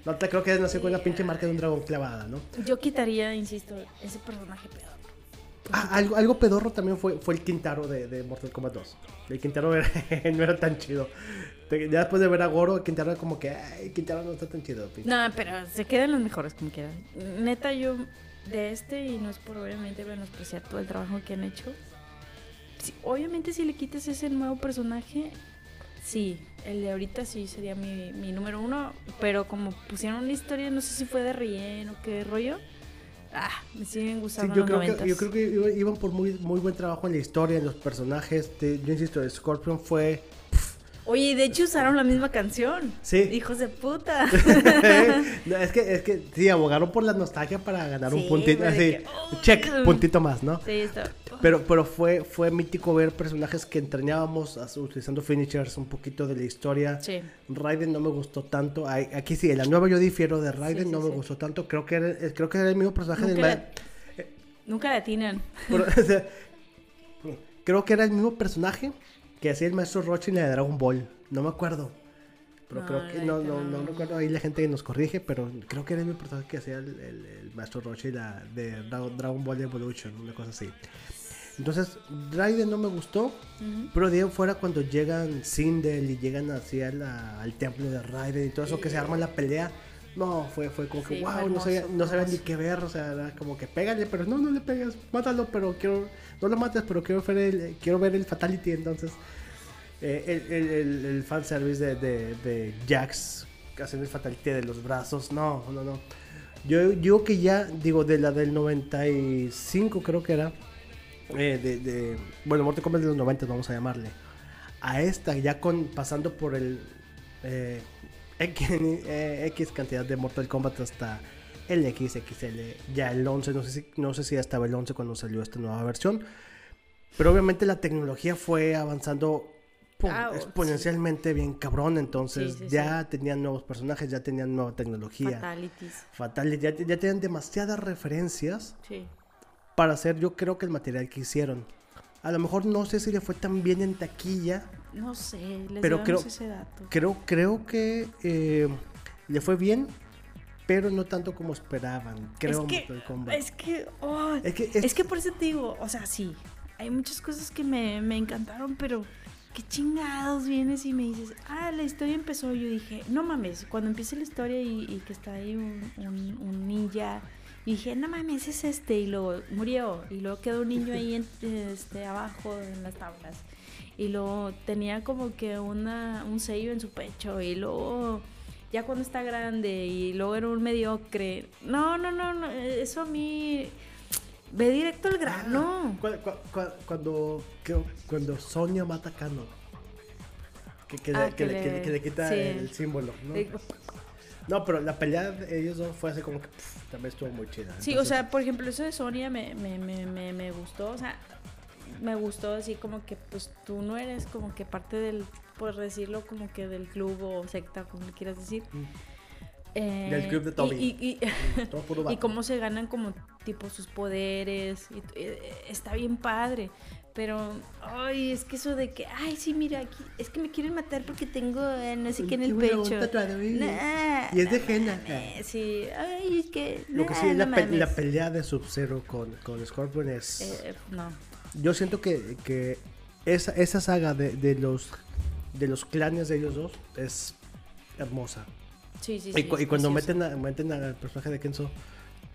No te creo que nació con una pinche marca de un dragón clavada, ¿no? Yo quitaría, insisto, ese personaje peor. Ah, algo, algo pedorro también fue, fue el Quintaro de, de Mortal Kombat 2. El Quintaro era- no era tan chido. Ya después de ver a Goro, el Quintaro era como que... Ay, Quintaro no está tan chido. pinche". No, pero se quedan los mejores como quieran. Neta, yo de este, y no es por obviamente menospreciar todo el trabajo que han hecho. sí, obviamente, si le quitas ese nuevo personaje, sí, el de ahorita sí sería mi, mi número uno. Pero como pusieron una historia, no sé si fue de relleno o qué rollo. Ah, me siguen Sí, gustando yo, los creo que, yo creo que iba- iban por muy, muy buen trabajo en la historia, en los personajes. Te- yo insisto, Scorpion fue... Oye, de hecho usaron la misma canción. Sí. Hijos de puta. No, es que, es que sí, abogaron por la nostalgia para ganar un Sí, puntito. Así, que, "Oh". check, puntito más, ¿no? sí, está. Pero, pero fue, fue mítico ver personajes que entrañábamos as- utilizando finishers, un poquito de la historia. Sí. Raiden no me gustó tanto. Aquí sí, en la nueva yo difiero de Raiden, Sí, sí, no me gustó tanto. Creo que era, eh, creo que era el mismo personaje del Nunca, ma- la, nunca la atinan. Pero, o sea, creo que era el mismo personaje que hacía el maestro Rochi en la de Dragon Ball. No me acuerdo. Pero No, creo que no, no, no. recuerdo. Ahí la gente nos corrige, pero creo que era el mismo personaje que hacía el, el- el maestro Rochi la de Dra- Dragon Ball Evolution, una cosa así. Entonces, Raiden no me gustó, Ujú. pero de fuera cuando llegan Sindel y llegan hacia la- al templo de Raiden y todo eso, que se arma la pelea. No, fue, fue como que, Sí, wow, no sabía, hermoso, no sabía ni hermoso. qué ver, o sea, era como que pégale, pero no, no le pegas, mátalo, pero quiero, no lo mates, pero quiero ver el, quiero ver el fatality, entonces, eh, el, el, el, el fanservice de, de, de Jax haciendo el fatality de los brazos, no, no, no. Yo digo que ya, digo, de la del 95 creo que era, eh, de, de, bueno, Mortal Kombat de los 90 vamos a llamarle, a esta ya con, pasando por el... eh, X, eh, X cantidad de Mortal Kombat hasta el XXL, ya el 11, no sé si, no sé si ya estaba el 11 cuando salió esta nueva versión, pero obviamente la tecnología fue avanzando pum, Ah, exponencialmente bien cabrón, entonces Sí, sí, ya tenían nuevos personajes, ya tenían nueva tecnología, Fatalities. fatal, ya, ya tenían demasiadas referencias. Sí. Para hacer yo creo que el material que hicieron. A lo mejor no sé si le fue tan bien en taquilla, No sé, les Pero creo- ese dato. Creo, creo que eh, le fue bien, pero no tanto como esperaban, creo. es que, es que, oh, Es que es, es- que por eso te digo, o sea, sí, hay muchas cosas que me, me encantaron, pero qué chingados vienes y me dices, ah, la historia empezó. Yo dije, no mames, cuando empieza la historia y, y que está ahí un, un- un ninja, y dije, no mames, es este, y luego murió, y luego quedó un niño ahí en- este, abajo en las tablas, y luego tenía como que una, un sello en su pecho, y luego ya cuando está grande y luego era un mediocre. No, no, no, no, eso a mí ve directo al grano. Cu- cu- cu- cuando, cuando Sonia mata a. Que, que, Ah, le, que, le- que le- le- que le quita sí. el símbolo. ¿no? No, pero la pelea de ellos dos fue así como que pff, también estuvo muy chida. Sí, o sea, por ejemplo, eso de Sonia me, me, me, me, me gustó, o sea, me gustó así como que pues tú no eres como que parte del, por decirlo, como que del club o secta, como le quieras decir. Mm. Eh, Del club de Toby. Y, y- vato. cómo se ganan como tipo sus poderes. y- eh, está bien padre. Pero, ay, es que eso de que, ay, sí, mira, aquí, es que me quieren matar porque tengo eh, no sé qué en el pecho. y- Nah, y es de mames, Sí, ay, es que. Lo que sí, la, no pe- la pelea de Sub-Zero con, con Scorpion es... Eh, no. Yo siento que, que esa, esa saga de, de los de los clanes de ellos dos es hermosa. Sí, sí, y, sí. cu- y es cuando meten, a- meten al personaje de Kenzo,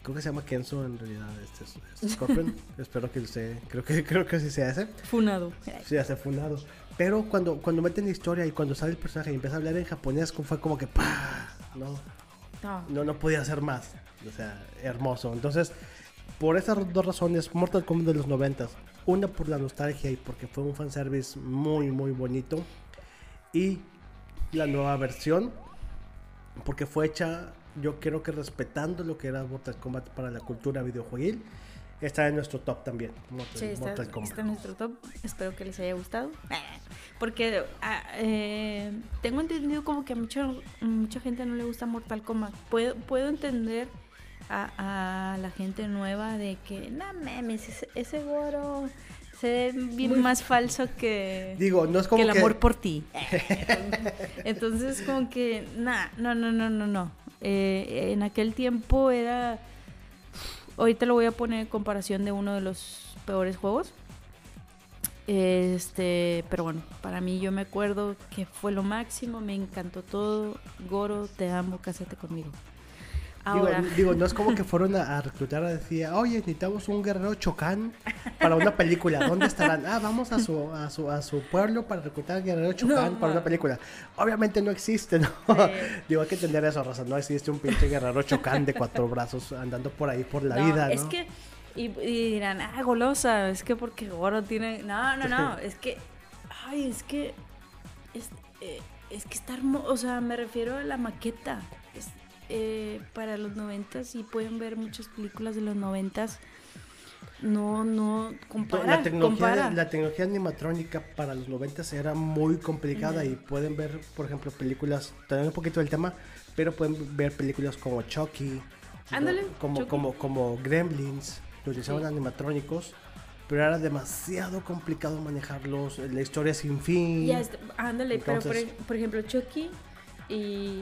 creo que se llama Kenzo en realidad, este es, es Scorpion. Espero que usted, creo que creo que sí sea ese. Funado. Sí, hace fundado. Pero cuando, cuando meten la historia y cuando sale el personaje y empieza a hablar en japonés, fue como que ¡pah! No, No. no, no podía hacer más. O sea, hermoso. Entonces, por esas dos razones, Mortal Kombat de los 90 Una por la nostalgia y porque fue un fanservice muy, muy bonito. Y la nueva versión, porque fue hecha, yo creo que respetando lo que era Mortal Kombat para la cultura videojueguil. Está en nuestro top también. Mortal, Sí, está, Mortal Kombat. está en nuestro top. Espero que les haya gustado. Porque ah, eh, tengo entendido como que a mucha, mucha gente no le gusta Mortal Kombat. Puedo, puedo entender a, a la gente nueva de que, no mames, ese, ese Goro se ve bien Muy- más falso que, Digo, no es como que el que- amor por ti. Entonces, como que, nah, no, no, no, no, no. Eh, en aquel tiempo era. Ahorita lo voy a poner en comparación de uno de los peores juegos. Este, pero bueno, para mí yo me acuerdo que fue lo máximo, me encantó todo. Goro, te amo, cásate conmigo. Ahora, Digo, digo, no es como que fueron a, a reclutar a decir, oye, necesitamos un guerrero chocán para una película. ¿Dónde estarán? Ah, vamos a su, a su, a su pueblo para reclutar al guerrero chocán No, para una película. Obviamente no existe, ¿no? Digo, hay que entender eso, Rosa. No existe un pinche guerrero chocán de cuatro brazos andando por ahí por la no, vida, ¿no? Es que, y, y dirán, ah, golosa, es que porque Goro tiene. No, no, no, es que. Ay, es que. Es, eh, es que está hermoso. O sea, me refiero a la maqueta. Es, eh, para los noventas, y pueden ver muchas películas de los noventas. No, no, compara, la tecnología, compara. la tecnología animatrónica para los 90 era muy complicada y pueden ver, por ejemplo, películas, también un poquito del tema, pero pueden ver películas como Chucky, Ándale, ¿no? como, Chucky. como, como Gremlins, que utilizaban Sí. animatrónicos, pero era demasiado complicado manejarlos, la historia sin fin. Ya, está, ándale, pero por, Entonces- por ejemplo, Chucky y,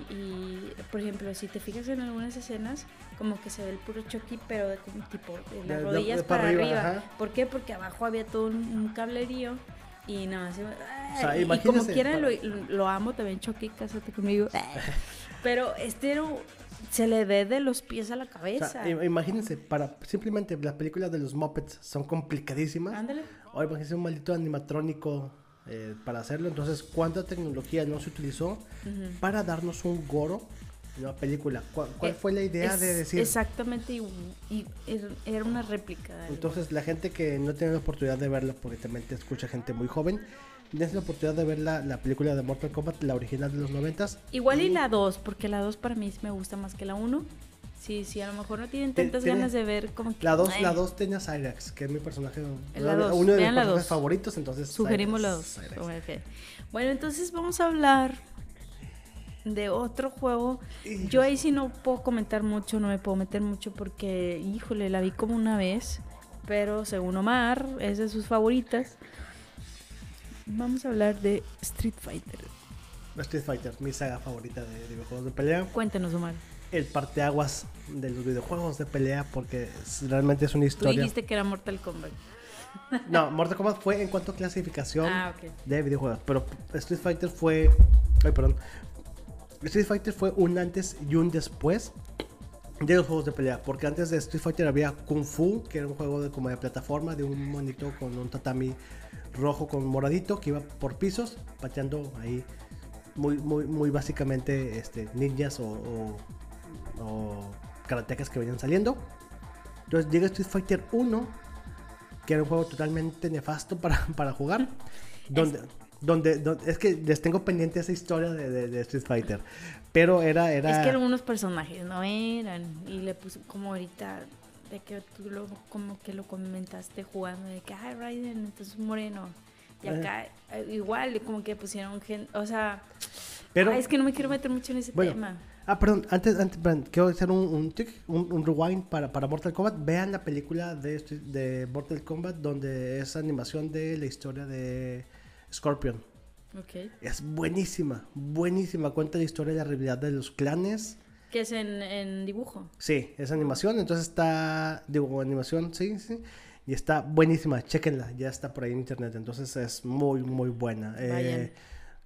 y, por ejemplo, si te fijas en algunas escenas, como que se ve el puro Chucky, pero de como tipo de las De- rodillas de para para arriba. ¿Por qué? Porque abajo había todo un, un cablerío y nada más. O sea, y como quiera lo, lo amo también, Chucky, cásate conmigo. pero este era un- se le ve de los pies a la O cabeza. sea, im- imagínense, para simplemente las películas de los Muppets son complicadísimas. Ándale. O imagínense un maldito animatrónico eh, para hacerlo. Entonces, ¿cuánta tecnología no se utilizó para darnos un goro en una película? ¿Cuál, cuál Eh, fue la idea es- de decir? Exactamente, y, y era- una réplica. Entonces, la gente que no tiene la oportunidad de verla, porque también te escucha gente muy joven, tienes la oportunidad de ver la, la película de Mortal Kombat, la original de los noventas. Igual y la 2, porque la 2 para mí me gusta más que la 1. Sí, sí, a lo mejor no tienen Ti- tantas tiene- ganas de ver como que... La 2 ay, la dos tenía Cyrax, que es mi personaje, La dos, uno de mis personajes favoritos, entonces Sugerimos la 2. Cyrax, Cyrax. Bueno, entonces vamos a hablar de otro juego. Yo ahí sí no puedo comentar mucho, no me puedo meter mucho porque, híjole, la vi como una vez, pero según Omar, es de sus favoritas. Vamos a hablar de Street Fighter. Street Fighter, mi saga favorita de, de videojuegos de pelea. Cuéntanos, Omar. El parteaguas de los videojuegos de pelea porque es- realmente es una Tú historia. dijiste que era Mortal Kombat. No, Mortal Kombat fue en cuanto a clasificación Ah, de videojuegos, pero Street Fighter fue, ay, perdón. Street Fighter fue un antes y un después de los juegos de pelea, porque antes de Street Fighter había Kung Fu, que era un juego de como de plataforma de un monito con un tatami rojo con moradito que iba por pisos, pateando ahí muy muy muy básicamente este ninjas o, o, o karatecas que venían saliendo. Entonces llega Street Fighter 1, que era un juego totalmente nefasto para, para jugar. Donde, donde, donde- es que les tengo pendiente esa historia de, de- de Street Fighter. Pero era, era. Es que algunos personajes no eran. Y le puso como ahorita, de que tú lo, como que lo comentaste jugando, de que, ay, Raiden, entonces moreno. Y acá, eh, igual, como que pusieron gente, o sea, Pero, ay, es que no me quiero meter mucho en ese Bueno, tema. Ah, pperdón, antes, antes perdón, quiero hacer un, un, tic, un, un rewind para, para Mortal Kombat. Vean la película de, Street- de Mortal Kombat donde es animación de la historia de Scorpion. Ok. Es buenísima, buenísima. Cuenta la historia de la rivalidad de los clanes. Que es en, en dibujo. Sí, es animación, entonces está, digo, animación, sí, sí. Y está buenísima, chequenla, ya está por ahí en internet, entonces es muy, muy buena. Eh,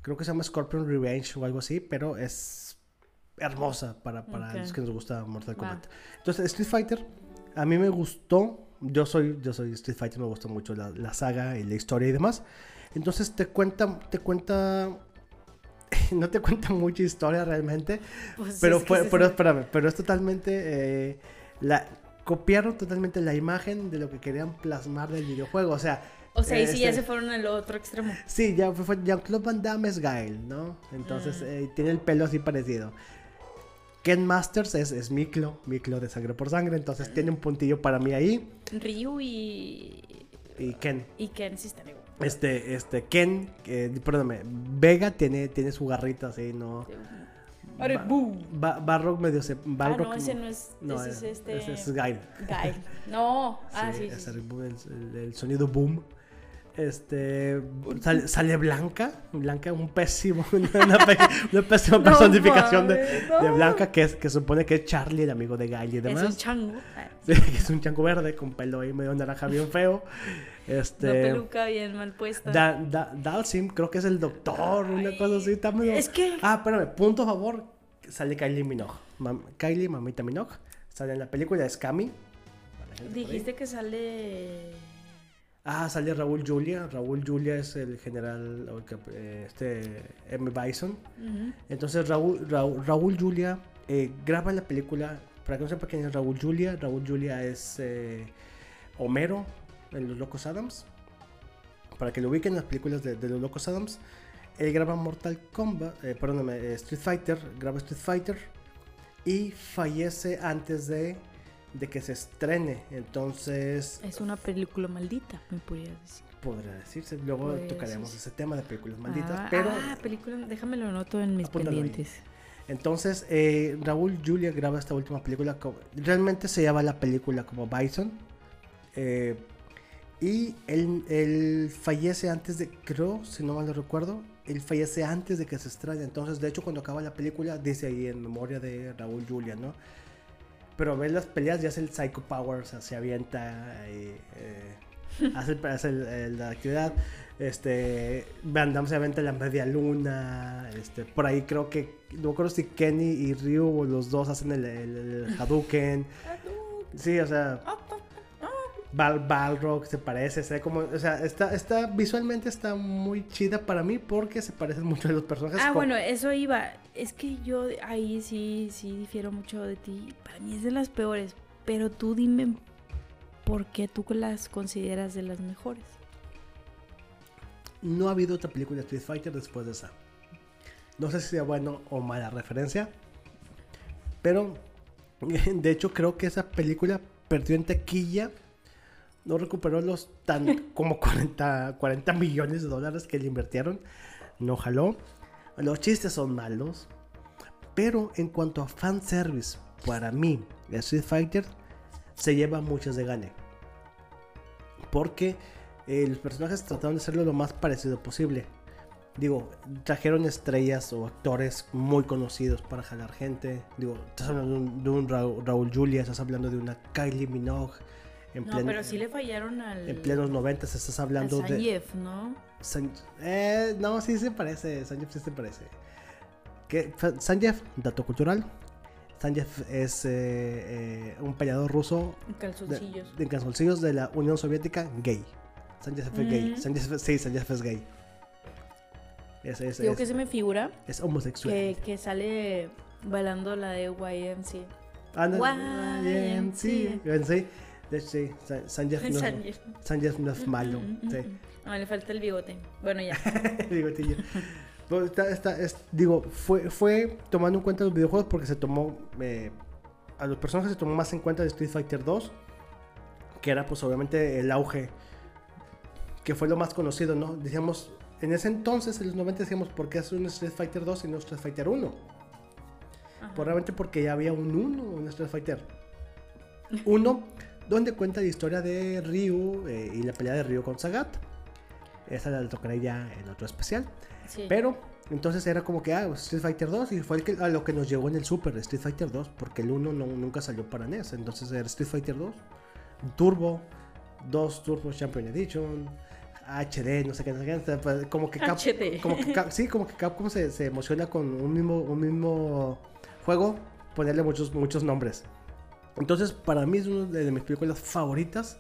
creo que se llama Scorpion Revenge o algo así, pero es hermosa para, para los que nos gusta Mortal. Kombat. Entonces, Street Fighter, a mí me gustó, yo soy, yo soy Street Fighter, me gusta mucho la, la saga y la historia y demás. Entonces te cuenta, te cuenta, no te cuenta mucha historia realmente, Pues pero es que fue, ese pero es- espérame, pero es totalmente eh, la copiaron totalmente la imagen de lo que querían plasmar del videojuego, o sea, O sea, y sí, ya este, se fueron al otro extremo. sí, ya fue, Jean-Claude Van Damme es Gael, ¿no? Entonces Mm. eh, tiene el pelo así parecido. Ken Masters es, es Miklo, Miklo de sangre por sangre, entonces tiene un puntillo para mí ahí. Ryu y. Y Ken, Y Ken sí están igual. este, este, Ken, eh, perdóname, Vega tiene, tiene su garrita así, ¿no? Ahora, Ba- ¡boom! Ba- Balrog medio se... Ah, Balrog- no, ese no es. no, ese es este. ese es Gael. Guy. No. Ah, sí, sí. es sí. el, el- el sonido boom. Este sale, sale Blanca, Blanca un pésimo, una, una pésima No personificación de, no. de Blanca que es que supone que es Charlie, el amigo de Gail y Es demás. un chango. Sí, es un chango verde con pelo ahí medio naranja bien feo. Una Este peluca bien mal puesta. Da- Da- Dalsim, creo que es el doctor, una cosa así, está medio- Es que. Ah, espérame, punto a favor. Sale Kylie Minogue. Mam- Kylie, mamita Minogue. Sale en la película, es por ahí. Dijiste que sale. Ah, sale Raúl Julia. Raúl Julia es el general, eh, este, M. Bison. Entonces Raúl, Raúl, Raúl Julia eh, graba la película. Para que no sepa quién es Raúl Julia, Raúl Julia es eh, Homero en Los Locos Adams. Para que lo ubiquen en las películas de, de Los Locos Adams. Él graba Mortal Kombat, eh, perdóname, Street Fighter, graba Street Fighter y fallece antes de, de que se estrene. Entonces, Es una película maldita, me podrías decir. podría decirse. Luego Pues, tocaremos ese tema de películas malditas. ah, pero ah, película. Déjamelo anoto en mis Apúntalo ahí. pendientes. entonces eh, Raúl Julia graba esta última película. como- realmente se llama la película como Bison. eh, y él, él fallece antes de, creo, si no mal lo recuerdo, él fallece antes de que se estrene. Entonces, de hecho, cuando acaba la película, dice ahí en memoria de Raúl Julia, ¿no? Pero ver las peleas ya es el Psycho Power, o sea, se avienta y eh, hace, el- hace el- el- la actividad. Este, Van Damme se avienta la media luna. Este, por ahí creo que, no recuerdo si Kenny y Ryu o los dos hacen el, el, el Hadouken. Sí, o sea, Bal Balrog se parece, se como, o sea, está, está, visualmente está muy chida para mí porque se parecen mucho a los personajes. Ah, bueno, eso iba. Es que yo ahí sí, sí difiero mucho de ti. Para mí es de las peores. Pero tú dime por qué tú las consideras de las mejores. No ha habido otra película de Street Fighter después de esa. No sé si sea bueno o mala referencia. Pero, de hecho, creo que esa película perdió en taquilla. No recuperó los tan como 40, 40 millones de dólares que le invirtieron. No jaló. Los chistes son malos. Pero en cuanto a fanservice, para mí, Street Fighter se lleva muchas de gane. Porque eh, los personajes trataron de hacerlo lo más parecido posible. Digo, trajeron estrellas o actores muy conocidos para jalar gente. Digo, estás hablando de un, de un Raúl, Raúl Julia, estás hablando de una Kylie Minogue. En No, pero sí le fallaron al. En plenos 90 estás hablando al de... Sanjeev, ¿no? San- eh, no, sí se parece. Sanjeev sí se parece. Que, dato cultural. Sanjeev es eh, eh, un peleador ruso En de, calzoncillos. de calzoncillos de la Unión Soviética gay. Sanjeev es gay. Sanjeev- sí, Sanjeev es gay. Es, es, Digo es- que se me figura es homosexual. que, que sale bailando la de YMC. Anda, YMCA. Sí, Sa- Sanjeev no, Sanjeev. No es malo. Sí. Ah, le falta el bigote. Bueno, ya. bigotillo. Bueno, está- está- es- digo, fue, fue tomando en cuenta los videojuegos porque se tomó. eh, a los personajes se tomó más en cuenta de Street Fighter 2, que era, pues, obviamente, el auge, que fue lo más conocido, ¿no? Decíamos, en ese entonces, en los 90, decíamos, ¿por qué hacer un Street Fighter 2 y no Street Fighter 1? Ajá. Probablemente porque ya había un 1 en Street Fighter 1, donde cuenta la historia de Ryu eh, y la pelea de Ryu con Sagat. Esa la tocaré ya en otro especial. Sí. Pero entonces era como que, ah, Street Fighter 2 y fue el que, a lo que nos llegó en el Super, Street Fighter 2, porque el 1 no, nunca salió para NES. Entonces era Street Fighter 2, Turbo, 2 Turbo Champion Edition, HD, no sé qué, no sé qué, pues, como que Cap- HD. como que Cap- sí, como que Capcom se, se emociona con un mismo, un mismo juego, ponerle muchos, muchos nombres. Entonces, para mí es una de mis películas favoritas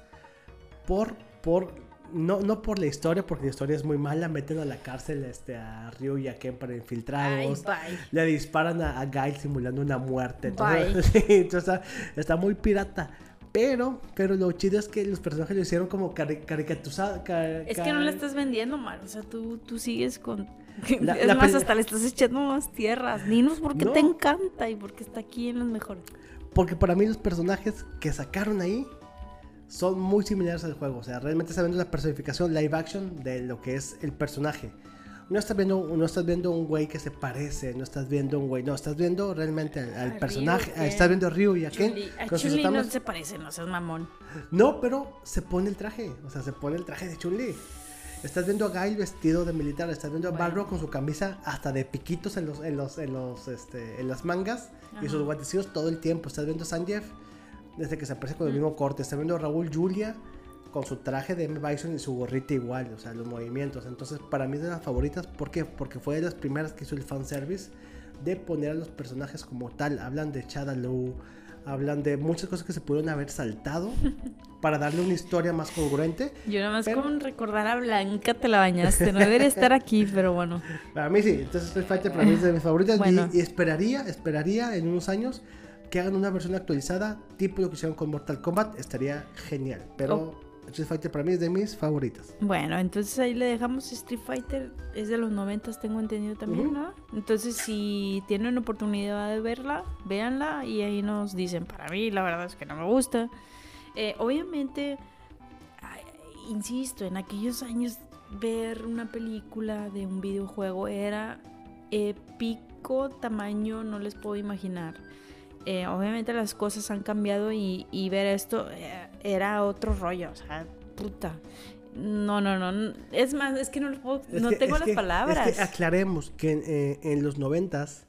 por, por, no, no por la historia, porque la historia es muy mala, meten a la cárcel este, a Ryu y a Ken para Ay, infiltrados. bye. Le disparan a, a Guile simulando una muerte. Entonces, sí, entonces está, está muy pirata. Pero, pero lo chido es que los personajes lo hicieron como cari caricaturizados. Es que no la estás vendiendo mal, o sea, tú, tú sigues con... La- es la más, hasta le estás echando más tierras. Dinos porque No. te encanta y porque está aquí en los mejores. Porque para mí los personajes que sacaron ahí son muy similares al juego. O sea, realmente estás viendo la personificación live action de lo que es el personaje. No estás viendo, no estás viendo un güey que se parece, no estás viendo un güey, no, estás viendo realmente al, personaje, Ryu, estás viendo a Ryu y a Ken. A Chun-Li no se parecen, no seas mamón. No, pero se pone el traje, o sea, se pone el traje de Chun-Li. Estás viendo a Guile vestido de militar, estás viendo a Bueno. Balrog con su camisa hasta de piquitos en los, en los, en los, este, en las mangas y sus guantecillos todo el tiempo. Estás viendo a Sanjeev desde que se aparece con el mismo corte. Estás viendo a Raúl Julia con su traje de M. Bison y su gorrita igual, o sea, los movimientos. Entonces, para mí es de las favoritas, ¿por qué? Porque fue de las primeras que hizo el fanservice de poner a los personajes como tal. Hablan de Shadaloo, hablan de muchas cosas que se pudieron haber saltado para darle una historia más congruente. Yo nada más Pero- con recordar a Blanca te la bañaste. No debería estar aquí, pero bueno. Para mí sí, entonces Street Fighter para mí es de mis favoritas Bueno. y, esperaría, esperaría en unos años que hagan una versión actualizada, tipo lo que hicieron con Mortal Kombat, estaría genial. Pero Street Fighter para mí es de mis favoritas. Bueno, entonces ahí le dejamos Street Fighter. Es de los 90, tengo entendido también, Ujú. ¿no? Entonces, si tienen oportunidad de verla, véanla y ahí nos dicen. Para mí, la verdad es que no me gusta. Eh, obviamente, insisto, en aquellos años ver una película de un videojuego era épico tamaño, no les puedo imaginar. Eh, obviamente las cosas han cambiado y, y ver esto eh, era otro rollo, o sea, puta. No, no, no. Es más, es que no, Es no que- tengo las que- palabras. Es que aclaremos que en, eh, en los noventas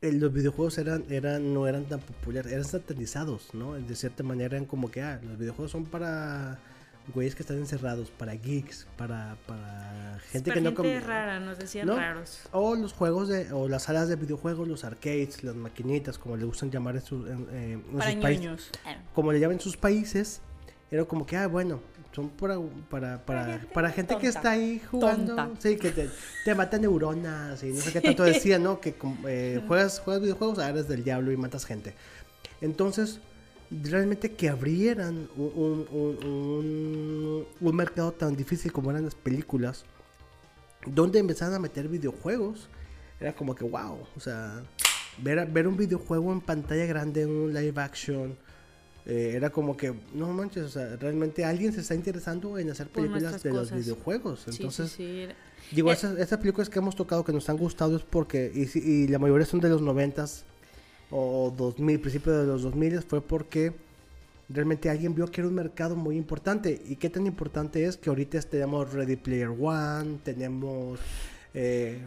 eh, los videojuegos eran, eran, no eran tan populares, eran satanizados, ¿no? De cierta manera eran como que, ah, los videojuegos son para güeyes que están encerrados, para geeks, para, para gente Para que no... gente rara, nos decían ¿no? raros. O los juegos de, o las salas de videojuegos, los arcades, las maquinitas, como le gustan llamar en, eh, en Para sus países. ñoños. Eh, Como le llaman en sus países, era como que, ah, bueno, son para, para, para, gente para gente que está ahí jugando. Tonta. Sí, que te, te mata neuronas y no sé qué tanto decía, ¿no? Que eh, juegas, juegas videojuegos, ah, eres del diablo y matas gente. Entonces, realmente que abrieran un, un- un- un- mercado tan difícil como eran las películas, donde empezaron a meter videojuegos, era como que wow, o sea, ver, ver un videojuego en pantalla grande, un live action, eh, era como que, no manches, o sea, realmente alguien se está interesando en hacer películas de los videojuegos. sí, sí, Entonces, sí. digo, Eh, esas, esas películas que hemos tocado que nos han gustado es porque, y la mayoría son de los noventas o 2000, principios de los 2000, fue porque realmente alguien vio que era un mercado muy importante. ¿Y qué tan importante es que ahorita tenemos Ready Player One, tenemos eh,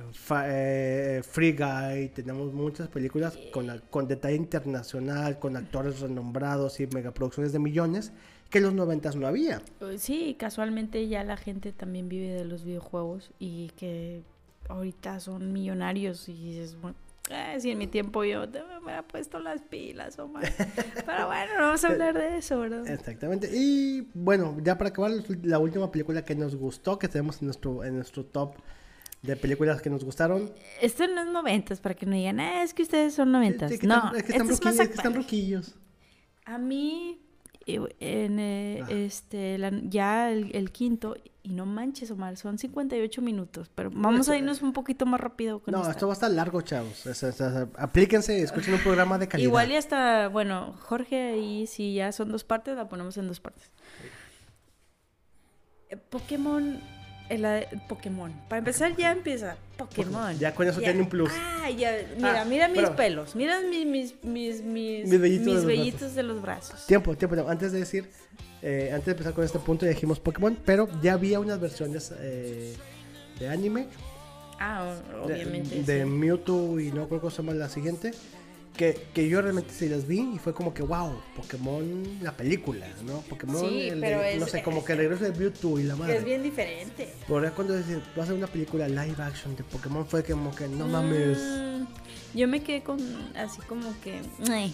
eh, Free Guy, tenemos muchas películas con, la- con detalle internacional, con actores renombrados y megaproducciones de millones que en los noventas no había. Sí, casualmente ya la gente también vive de los videojuegos y que ahorita son millonarios y dices, bueno, eh, si en mi tiempo yo te- me hubiera puesto las pilas, Omar. Pero bueno, no vamos a hablar de eso, ¿verdad? Exactamente. Y bueno, ya para acabar, la última película que nos gustó, que tenemos en nuestro, en nuestro top de películas que nos gustaron. Esto no es noventas, para que no digan, "Ah, es que ustedes son noventas. Sí, que no, están, es que están, esto es es que están actual. ruquillos. A mí, eh, en, eh, este, la- ya el, el quinto, y no manches, Omar, son 58 minutos, pero vamos a irnos un poquito más rápido con No, esta. esto va a estar largo, chavos. Aplíquense, escuchen un programa de calidad. Igual y hasta, bueno, Jorge ahí si ya son dos partes, la ponemos en dos partes. Eh, Pokémon, el, eh, Pokémon. Para empezar ya empieza Pokémon. Ya con eso tiene un plus. Ah, ya, mira, Ah, mira mis pelos, mira mis, mis, mis, mis, Mis vellitos de los de brazos. Tiempo, tiempo, tiempo. Antes de decir, eh, antes de empezar con este punto, ya dijimos Pokémon, pero ya había unas versiones eh, de anime. Ah, de- obviamente. De, sí. Mewtwo y no creo que se llama la siguiente. Que, que yo realmente sí las vi y fue como que, wow, Pokémon, la película, ¿no? Pokémon, Sí, el pero no es- sé, como que el regreso de Mewtwo y la madre. Es bien diferente. Por ahí cuando decían, va a ser una película live action de Pokémon, fue como que, no mames. Mm, yo me quedé con así como que. "Ay".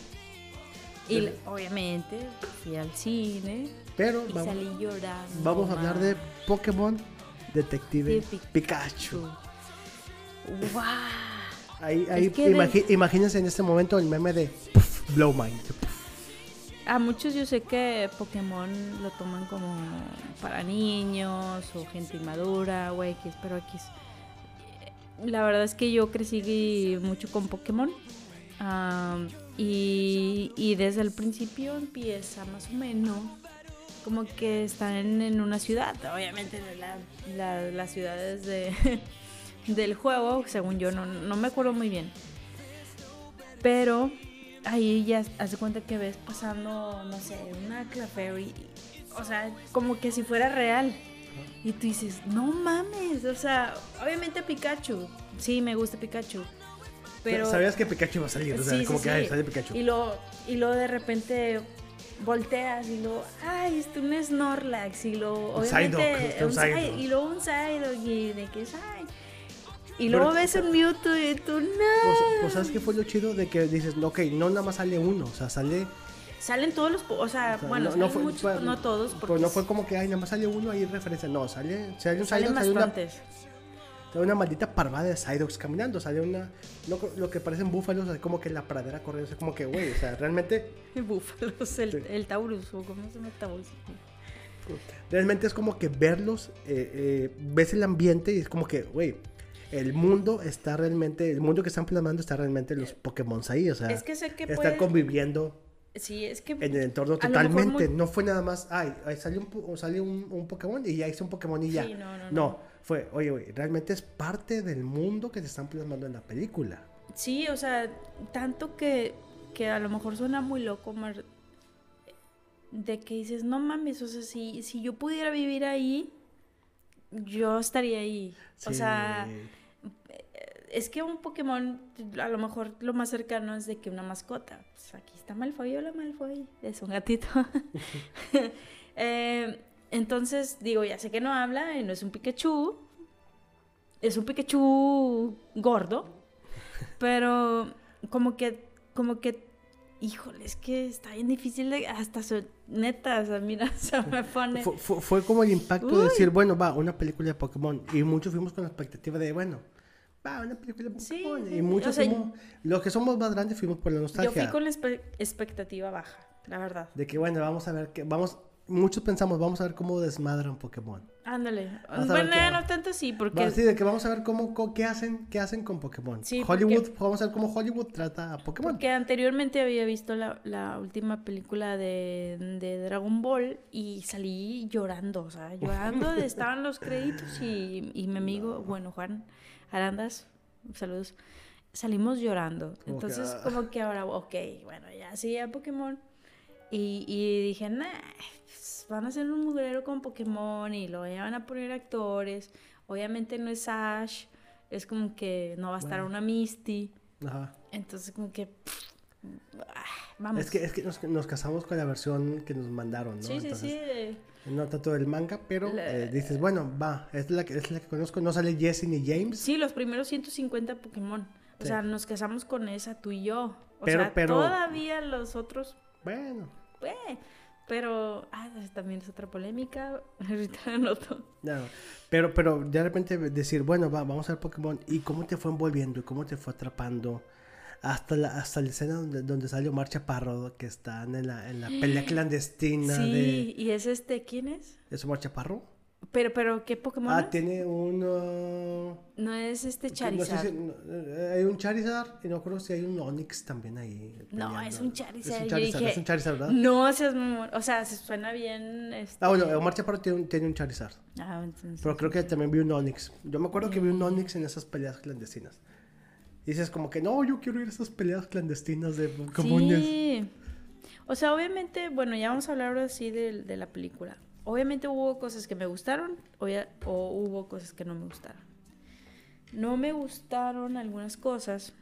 Y obviamente fui al cine Pero y vamos, salí llorando. vamos a hablar de. Pokémon Detective De Pi- Pikachu. ¡Wow! Ahí, ahí que de- imagi- imagínense en este momento el meme de puff, Blow Mind. A muchos yo sé que Pokémon lo toman como para niños o gente inmadura o X, pero X. La verdad es que yo crecí mucho con Pokémon. y, y desde el principio empieza más o menos como que están en una ciudad. Obviamente la- la- las ciudades de, del juego, según yo, no, no me acuerdo muy bien. Pero ahí ya hace cuenta que ves pasando, no sé, una Clefairy. O sea, como que si fuera real. Y tú dices, no mames. O sea, obviamente Pikachu. Sí, me gusta Pikachu. Pero. ¿Sabías que Pikachu iba a salir? O sea, Sí, como sí, que sí. ay, sale Pikachu. Y luego, y luego de repente volteas y luego, ay, este un Snorlax y luego, Un obviamente, Psyduck, un un Psy- Psyduck. y luego un Psyduck y de que es, ay. Y luego ves un Mewtwo y tú, no. Pues, pues, ¿sabes qué fue lo chido? De que dices, ok, no nada más sale uno, o sea, sale... Salen todos los, o sea, o sea, bueno, no, no fue, muchos, fue- no todos, porque Pues no fue como que, ay, nada más sale uno, ahí referencia. No, sale, sale un salen sale una, sale una maldita parvada de Psyducks caminando, sale una... no, lo que parecen búfalos, así como que la pradera corriendo, sea, como que, güey, o sea, realmente... Búfalos, el, Sí. el Taurus, o cómo se llama Taurus. Realmente es como que verlos, eh, eh, ves el ambiente y es como que, güey, el mundo está realmente, el mundo que están plasmando está realmente los Pokémon ahí, o sea, Es que sé que están puede- conviviendo Sí, es que. en el entorno totalmente. muy- No fue nada más, ay, ay, salió, un, salió un, un Pokémon y ya hice un Pokémon y ya. Sí, no, no, no. fue, oye, güey, realmente es parte del mundo que te están plasmando en la película. Sí, o sea, tanto que, que a lo mejor suena muy loco, Mar, de que dices, no mames, o sea, si, si yo pudiera vivir ahí, yo estaría ahí. O sea, es que un Pokémon, a lo mejor lo más cercano es de que una mascota. Pues aquí está Malfoy, hola Malfoy, es un gatito. Eh, entonces, digo, ya sé que no habla, y no es un Pikachu, es un Pikachu gordo, pero como que, como que, híjole, es que está bien difícil de, hasta su, neta, o sea, mira, se me pone... Fue, fue- fue como el impacto de decir, bueno, va, una película de Pokémon. Y muchos fuimos con la expectativa de, bueno, va, una película de Sí, sí, y muchos O sea, fuimos, los que somos más grandes fuimos por la Yo nostalgia. fui con la espe- expectativa baja, la verdad. De que, bueno, vamos a ver que, vamos, muchos pensamos, vamos a ver cómo desmadran Pokémon. Ándale. Ver Bueno, qué- no tanto así, porque... Va, sí, de que vamos a ver cómo, qué hacen, qué hacen con Pokémon. Sí, Hollywood, porque- vamos a ver cómo Hollywood trata a Pokémon. Porque anteriormente había visto la, la última película de, de Dragon Ball y salí llorando, o sea, llorando, estaban los créditos y, y mi amigo, bueno, Juan Arandas, saludos, salimos llorando. Como Entonces, ah. como que ahora, ok, bueno, ya sí, a Pokémon. Y, y dije, nah, pues, van a hacer un mugrero con Pokémon y lo van a poner actores. Obviamente no es Ash, es como que no va a estar Bueno. una Misty. Ajá. Entonces, como que. pff, ah, vamos. Es que, es que nos, nos casamos con la versión que nos mandaron, ¿no? sí, sí, Entonces, sí. Eh, No tanto del manga, pero La- eh, dices, bueno, va, es la, que, es la que conozco. No sale Jesse ni James. Sí, los primeros 150 Pokémon. O Sí. sea, nos casamos con esa, tú y yo. O Pero- sea, pero- todavía los otros, Bueno, pues, pero ah, también es otra polémica. Ahorita anoto. ya. Pero, pero de repente decir, bueno, va, vamos a ver Pokémon. ¿Y cómo te fue envolviendo? ¿Y cómo te fue atrapando? Hasta la, hasta la escena donde, donde sale Omar Chaparro, que están en la, en la pelea clandestina Sí, y es este, ¿quién es? de... ¿Es Omar Chaparro? Pero, pero, ¿qué Pokémon Ah, es? tiene un... No es este No sé Charizard. si- no, eh, hay un Charizard y no creo si hay un Onix también ahí. No, peleando. es un Charizard. Es un Yo Charizard, dije, es un Charizard, ¿verdad? No seas mamón. O sea, se suena bien. Este... Ah, bueno, Omar Chaparro tiene un, tiene un Charizard. Ah, entonces- Pero creo que también vi un Onix. Yo me acuerdo que vi Mm. un Onix en esas peleas clandestinas. Dices como que, no, yo quiero ir a esas peleas clandestinas de Pokémones. Sí. O sea, obviamente, bueno, ya vamos a hablar ahora sí de, de la película. Obviamente hubo cosas que me gustaron o, ya- o hubo cosas que no me gustaron. No me gustaron algunas cosas.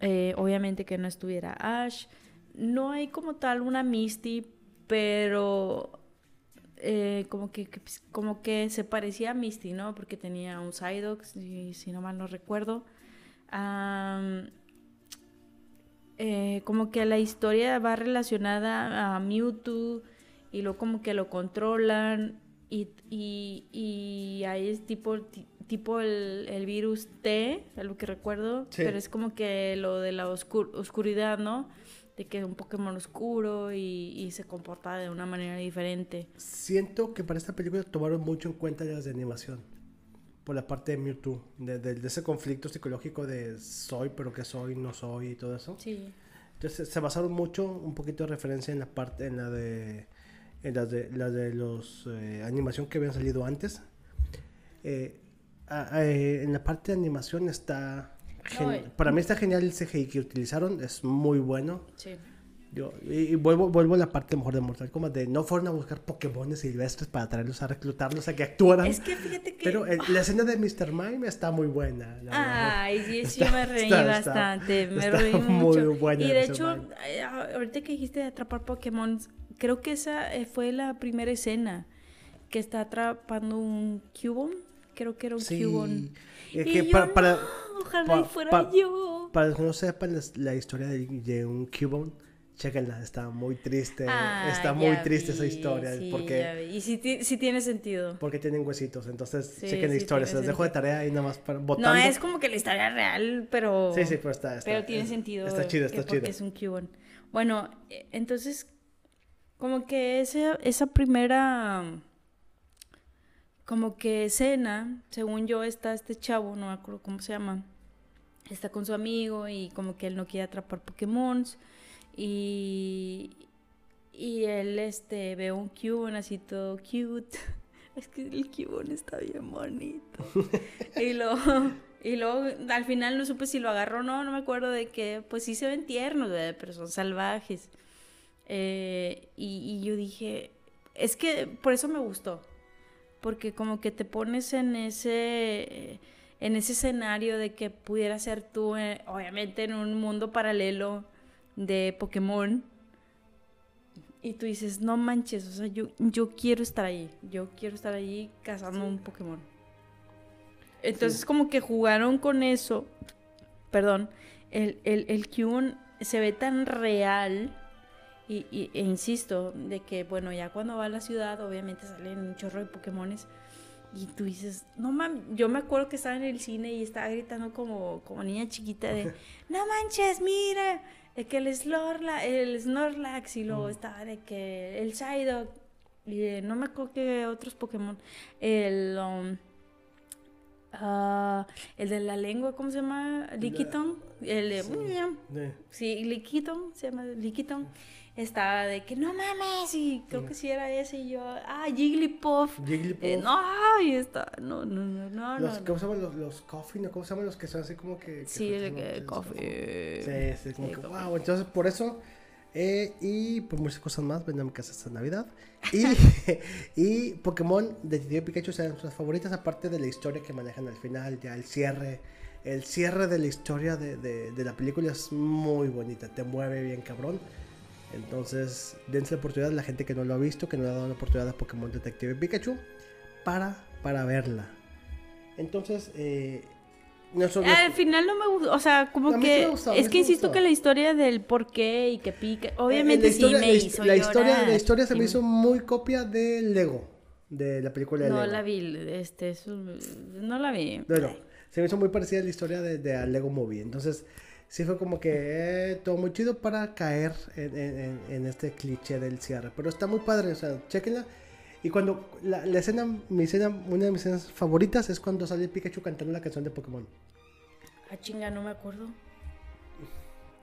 eh, obviamente que no estuviera Ash. No hay como tal una Misty, pero eh, como que, como que se parecía a Misty, ¿no? Porque tenía un Psyduck, si, si no mal no recuerdo. Eh, como que la historia va relacionada a Mewtwo y luego como que lo controlan y, y, y ahí es tipo, ti- tipo el, el virus T, a lo que recuerdo, Sí. pero es como que lo de la oscur- oscuridad, ¿no? De que es un Pokémon oscuro y, y se comporta de una manera diferente. Siento que para esta película tomaron mucho en cuenta las de animación. Por la parte de Mewtwo. De, de- de ese conflicto psicológico de soy, pero que soy, no soy y todo eso. Sí. Entonces se basaron mucho, un poquito de referencia en la parte, en la de, en la de, la de los eh, animación que habían salido antes. Eh, a- a- eh, en la parte de animación está, gen- No, para mí está genial el CGI que utilizaron, es muy bueno. Sí. Yo, y, y vuelvo, vuelvo a la parte mejor de Mortal Kombat, de no fueron a buscar Pokémones silvestres para traerlos a reclutarlos a que actuaran. Es que fíjate que... Pero eh, la escena de Mr. Mime está muy buena. Ay, sí, sí, Está- me reí está- está- bastante, me reí muy mucho. buena y de hecho, eh, ahorita que dijiste de atrapar Pokémon, creo que esa eh, fue la primera escena que está atrapando un Cubone. Creo que era un Sí, Cubone. es Y que yo, para, para, "No, ojalá y fuera yo. para los que no sepan la, la historia de, de un Cubone, chéquenla, está muy triste. Ah, está muy triste esa historia. sí, porque. Y sí, sí tiene sentido. porque tienen huesitos. Entonces, Sí, chequen la historia. Se los dejo de tarea ahí nada más para votando. No es como que la historia real, pero... Sí, sí, pero está. está Pero tiene es- sentido. Está chido, está chido. es un Cubone. Bueno, eh, entonces, como que esa, esa primera, como que escena, según yo, está este chavo, no me acuerdo cómo se llama, está con su amigo y como que él no quiere atrapar Pokémon y, y él este, ve un Cubone así todo cute. Es que el Cubone está bien bonito. y luego, y luego al final no supe si lo agarró o no, no me acuerdo de que, pues sí se ven tiernos, ¿verdad? pero son salvajes. Eh, y, y yo dije, es que por eso me gustó, porque como que te pones en ese, en ese escenario de que pudiera ser tú, eh, obviamente en un mundo paralelo de Pokémon. Y tú dices, no manches, o sea, yo, yo quiero estar ahí, yo quiero estar ahí cazando un Pokémon. Entonces como que jugaron con eso, perdón, el, el, el se ve tan real y, y- e insisto, de que bueno, ya cuando va a la ciudad obviamente salen un chorro de Pokémones y tú dices, no mames, yo me acuerdo que estaba en el cine y estaba gritando como, como niña chiquita de, no manches, mira, eh, que el Snorlax, el Snorlax y luego estaba de que el Psyduck y de- no me acuerdo que otros Pokémon, el... um, ah, el de la lengua, ¿cómo se llama? Lickitung. El de... Eh, Sí, Lickitung, se llama Lickitung. Estaba de que no mames, y creo que sí era ese, y yo, ah, Jigglypuff. Jigglypuff. Eh, no, y está, no, no, no, no, los, no. ¿Cómo se llaman los, los coffin? ¿o ¿Cómo se llaman los que son así como que... que Sí, como que coffee. Sí, sí, como Sí, que, coffee. wow. Entonces, por eso, Eh, y pues muchas cosas más, ven a mi casa esta Navidad. Y, y Pokémon Detective Pikachu sean nuestras favoritas, aparte de la historia que manejan al final, ya el cierre. El cierre de la historia de, de, de la película es muy bonita, te mueve bien cabrón. Entonces, dense la oportunidad a la gente que no lo ha visto, que no le ha dado la oportunidad a Pokémon Detective Pikachu, para, para verla. Entonces, eh, nosotros... Al final no me gustó, o sea, como que es que insisto que la historia del por qué y que pica, Eh, obviamente la historia, sí me la, hizo la historia, la historia se me hizo muy copia de Lego, de la película de No Lego. la vi, este, no la vi. Bueno, se me hizo muy parecida a la historia de, de Lego Movie. Entonces, sí fue como que eh, todo muy chido para caer en, en- en- en este cliché del cierre. Pero está muy padre, o sea, chequenla. Y cuando la, la escena, mi escena, una de mis escenas favoritas es cuando sale Pikachu cantando la canción de Pokémon. Ah, chinga, no me acuerdo.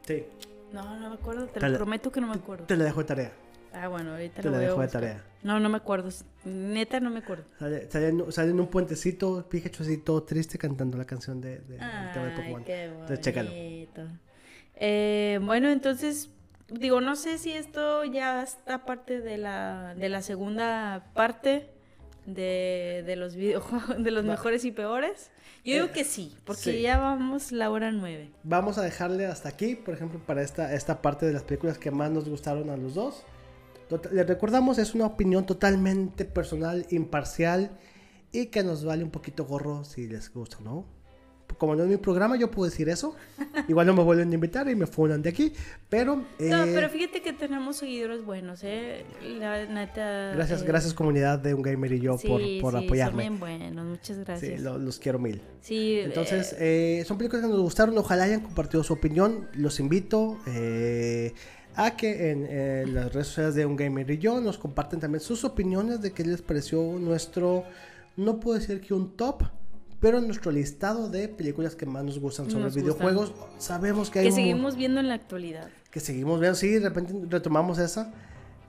Sí, No, no me acuerdo, te Te lo la- prometo que no me acuerdo. te la dejo de tarea. Ah, bueno, ahorita Te lo la voy a dejo de buscar. tarea. No, no me acuerdo. Neta, no me acuerdo. Sale, sale en, sale en un puentecito, Pikachu así todo triste cantando la canción de, de, del tema de Ay, Pokémon. qué Entonces, chécalo. Eh, bueno, entonces, digo, no sé si esto ya está parte de la, de la segunda parte de, de los videojuegos, de los Va. mejores y peores. Yo digo que sí, porque sí. ya vamos la hora nueve. Vamos a dejarle hasta aquí, por ejemplo, para esta, esta parte de las películas que más nos gustaron a los dos. Tot- Les recordamos, es una opinión totalmente personal, imparcial y que nos vale un poquito gorro si les gusta, ¿no? Como no es mi programa, yo puedo decir eso. Igual no me vuelven a invitar y me funan de aquí, pero... No, eh, pero fíjate que tenemos seguidores buenos, ¿eh? La neta. gracias, eh, gracias comunidad de Un Gamer y yo por, sí, por sí, Son apoyarme. bien buenos, muchas Sí, gracias. lo- los quiero mil. Sí, Entonces, eh, eh, son películas que nos gustaron. Ojalá hayan compartido su opinión. Los invito eh, a que en eh, las redes sociales de Un Gamer y yo nos comparten también sus opiniones de qué les pareció nuestro, no puedo decir que un top, pero nuestro listado de películas que más nos gustan sobre Nos videojuegos. Sabemos que hay que seguimos viendo en la actualidad. que seguimos viendo, sí, de repente retomamos esa,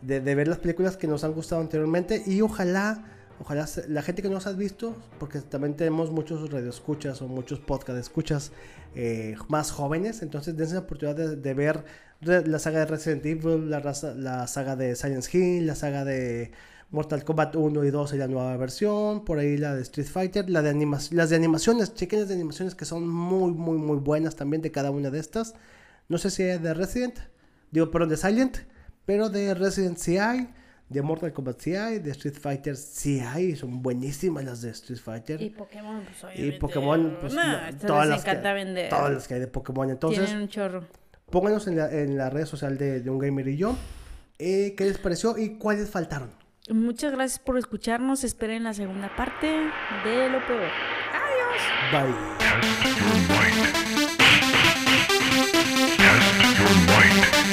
de, de ver las películas que nos han gustado anteriormente y ojalá, ojalá la gente que nos ha visto, porque también tenemos muchos radioescuchas o muchos podcast escuchas eh, más jóvenes, entonces dense la oportunidad de, ver la saga de Resident Evil, la, saga de Silent Hill, la saga de Mortal Kombat 1 y 2 y la nueva versión, por ahí la de Street Fighter, la de las de animaciones, chequen las de animaciones que son muy, muy, muy buenas también de cada una de estas. No sé si es de Resident, digo, perdón, de Silent, pero de Resident sí hay, de Mortal Kombat sí hay, de Street Fighter sí hay, son buenísimas las de Street Fighter. Y Y, Pokémon, pues obviamente. Pokémon, pues nah, no, esto todas, les las encanta que, vender. todas las que hay de Pokémon. Entonces, Tienen un chorro. pónganos en la, en la red social de, de Un Gamer y yo, eh, qué les pareció y cuáles faltaron. Muchas gracias por escucharnos. Esperen la segunda parte de lo peor. Bye. Test your might.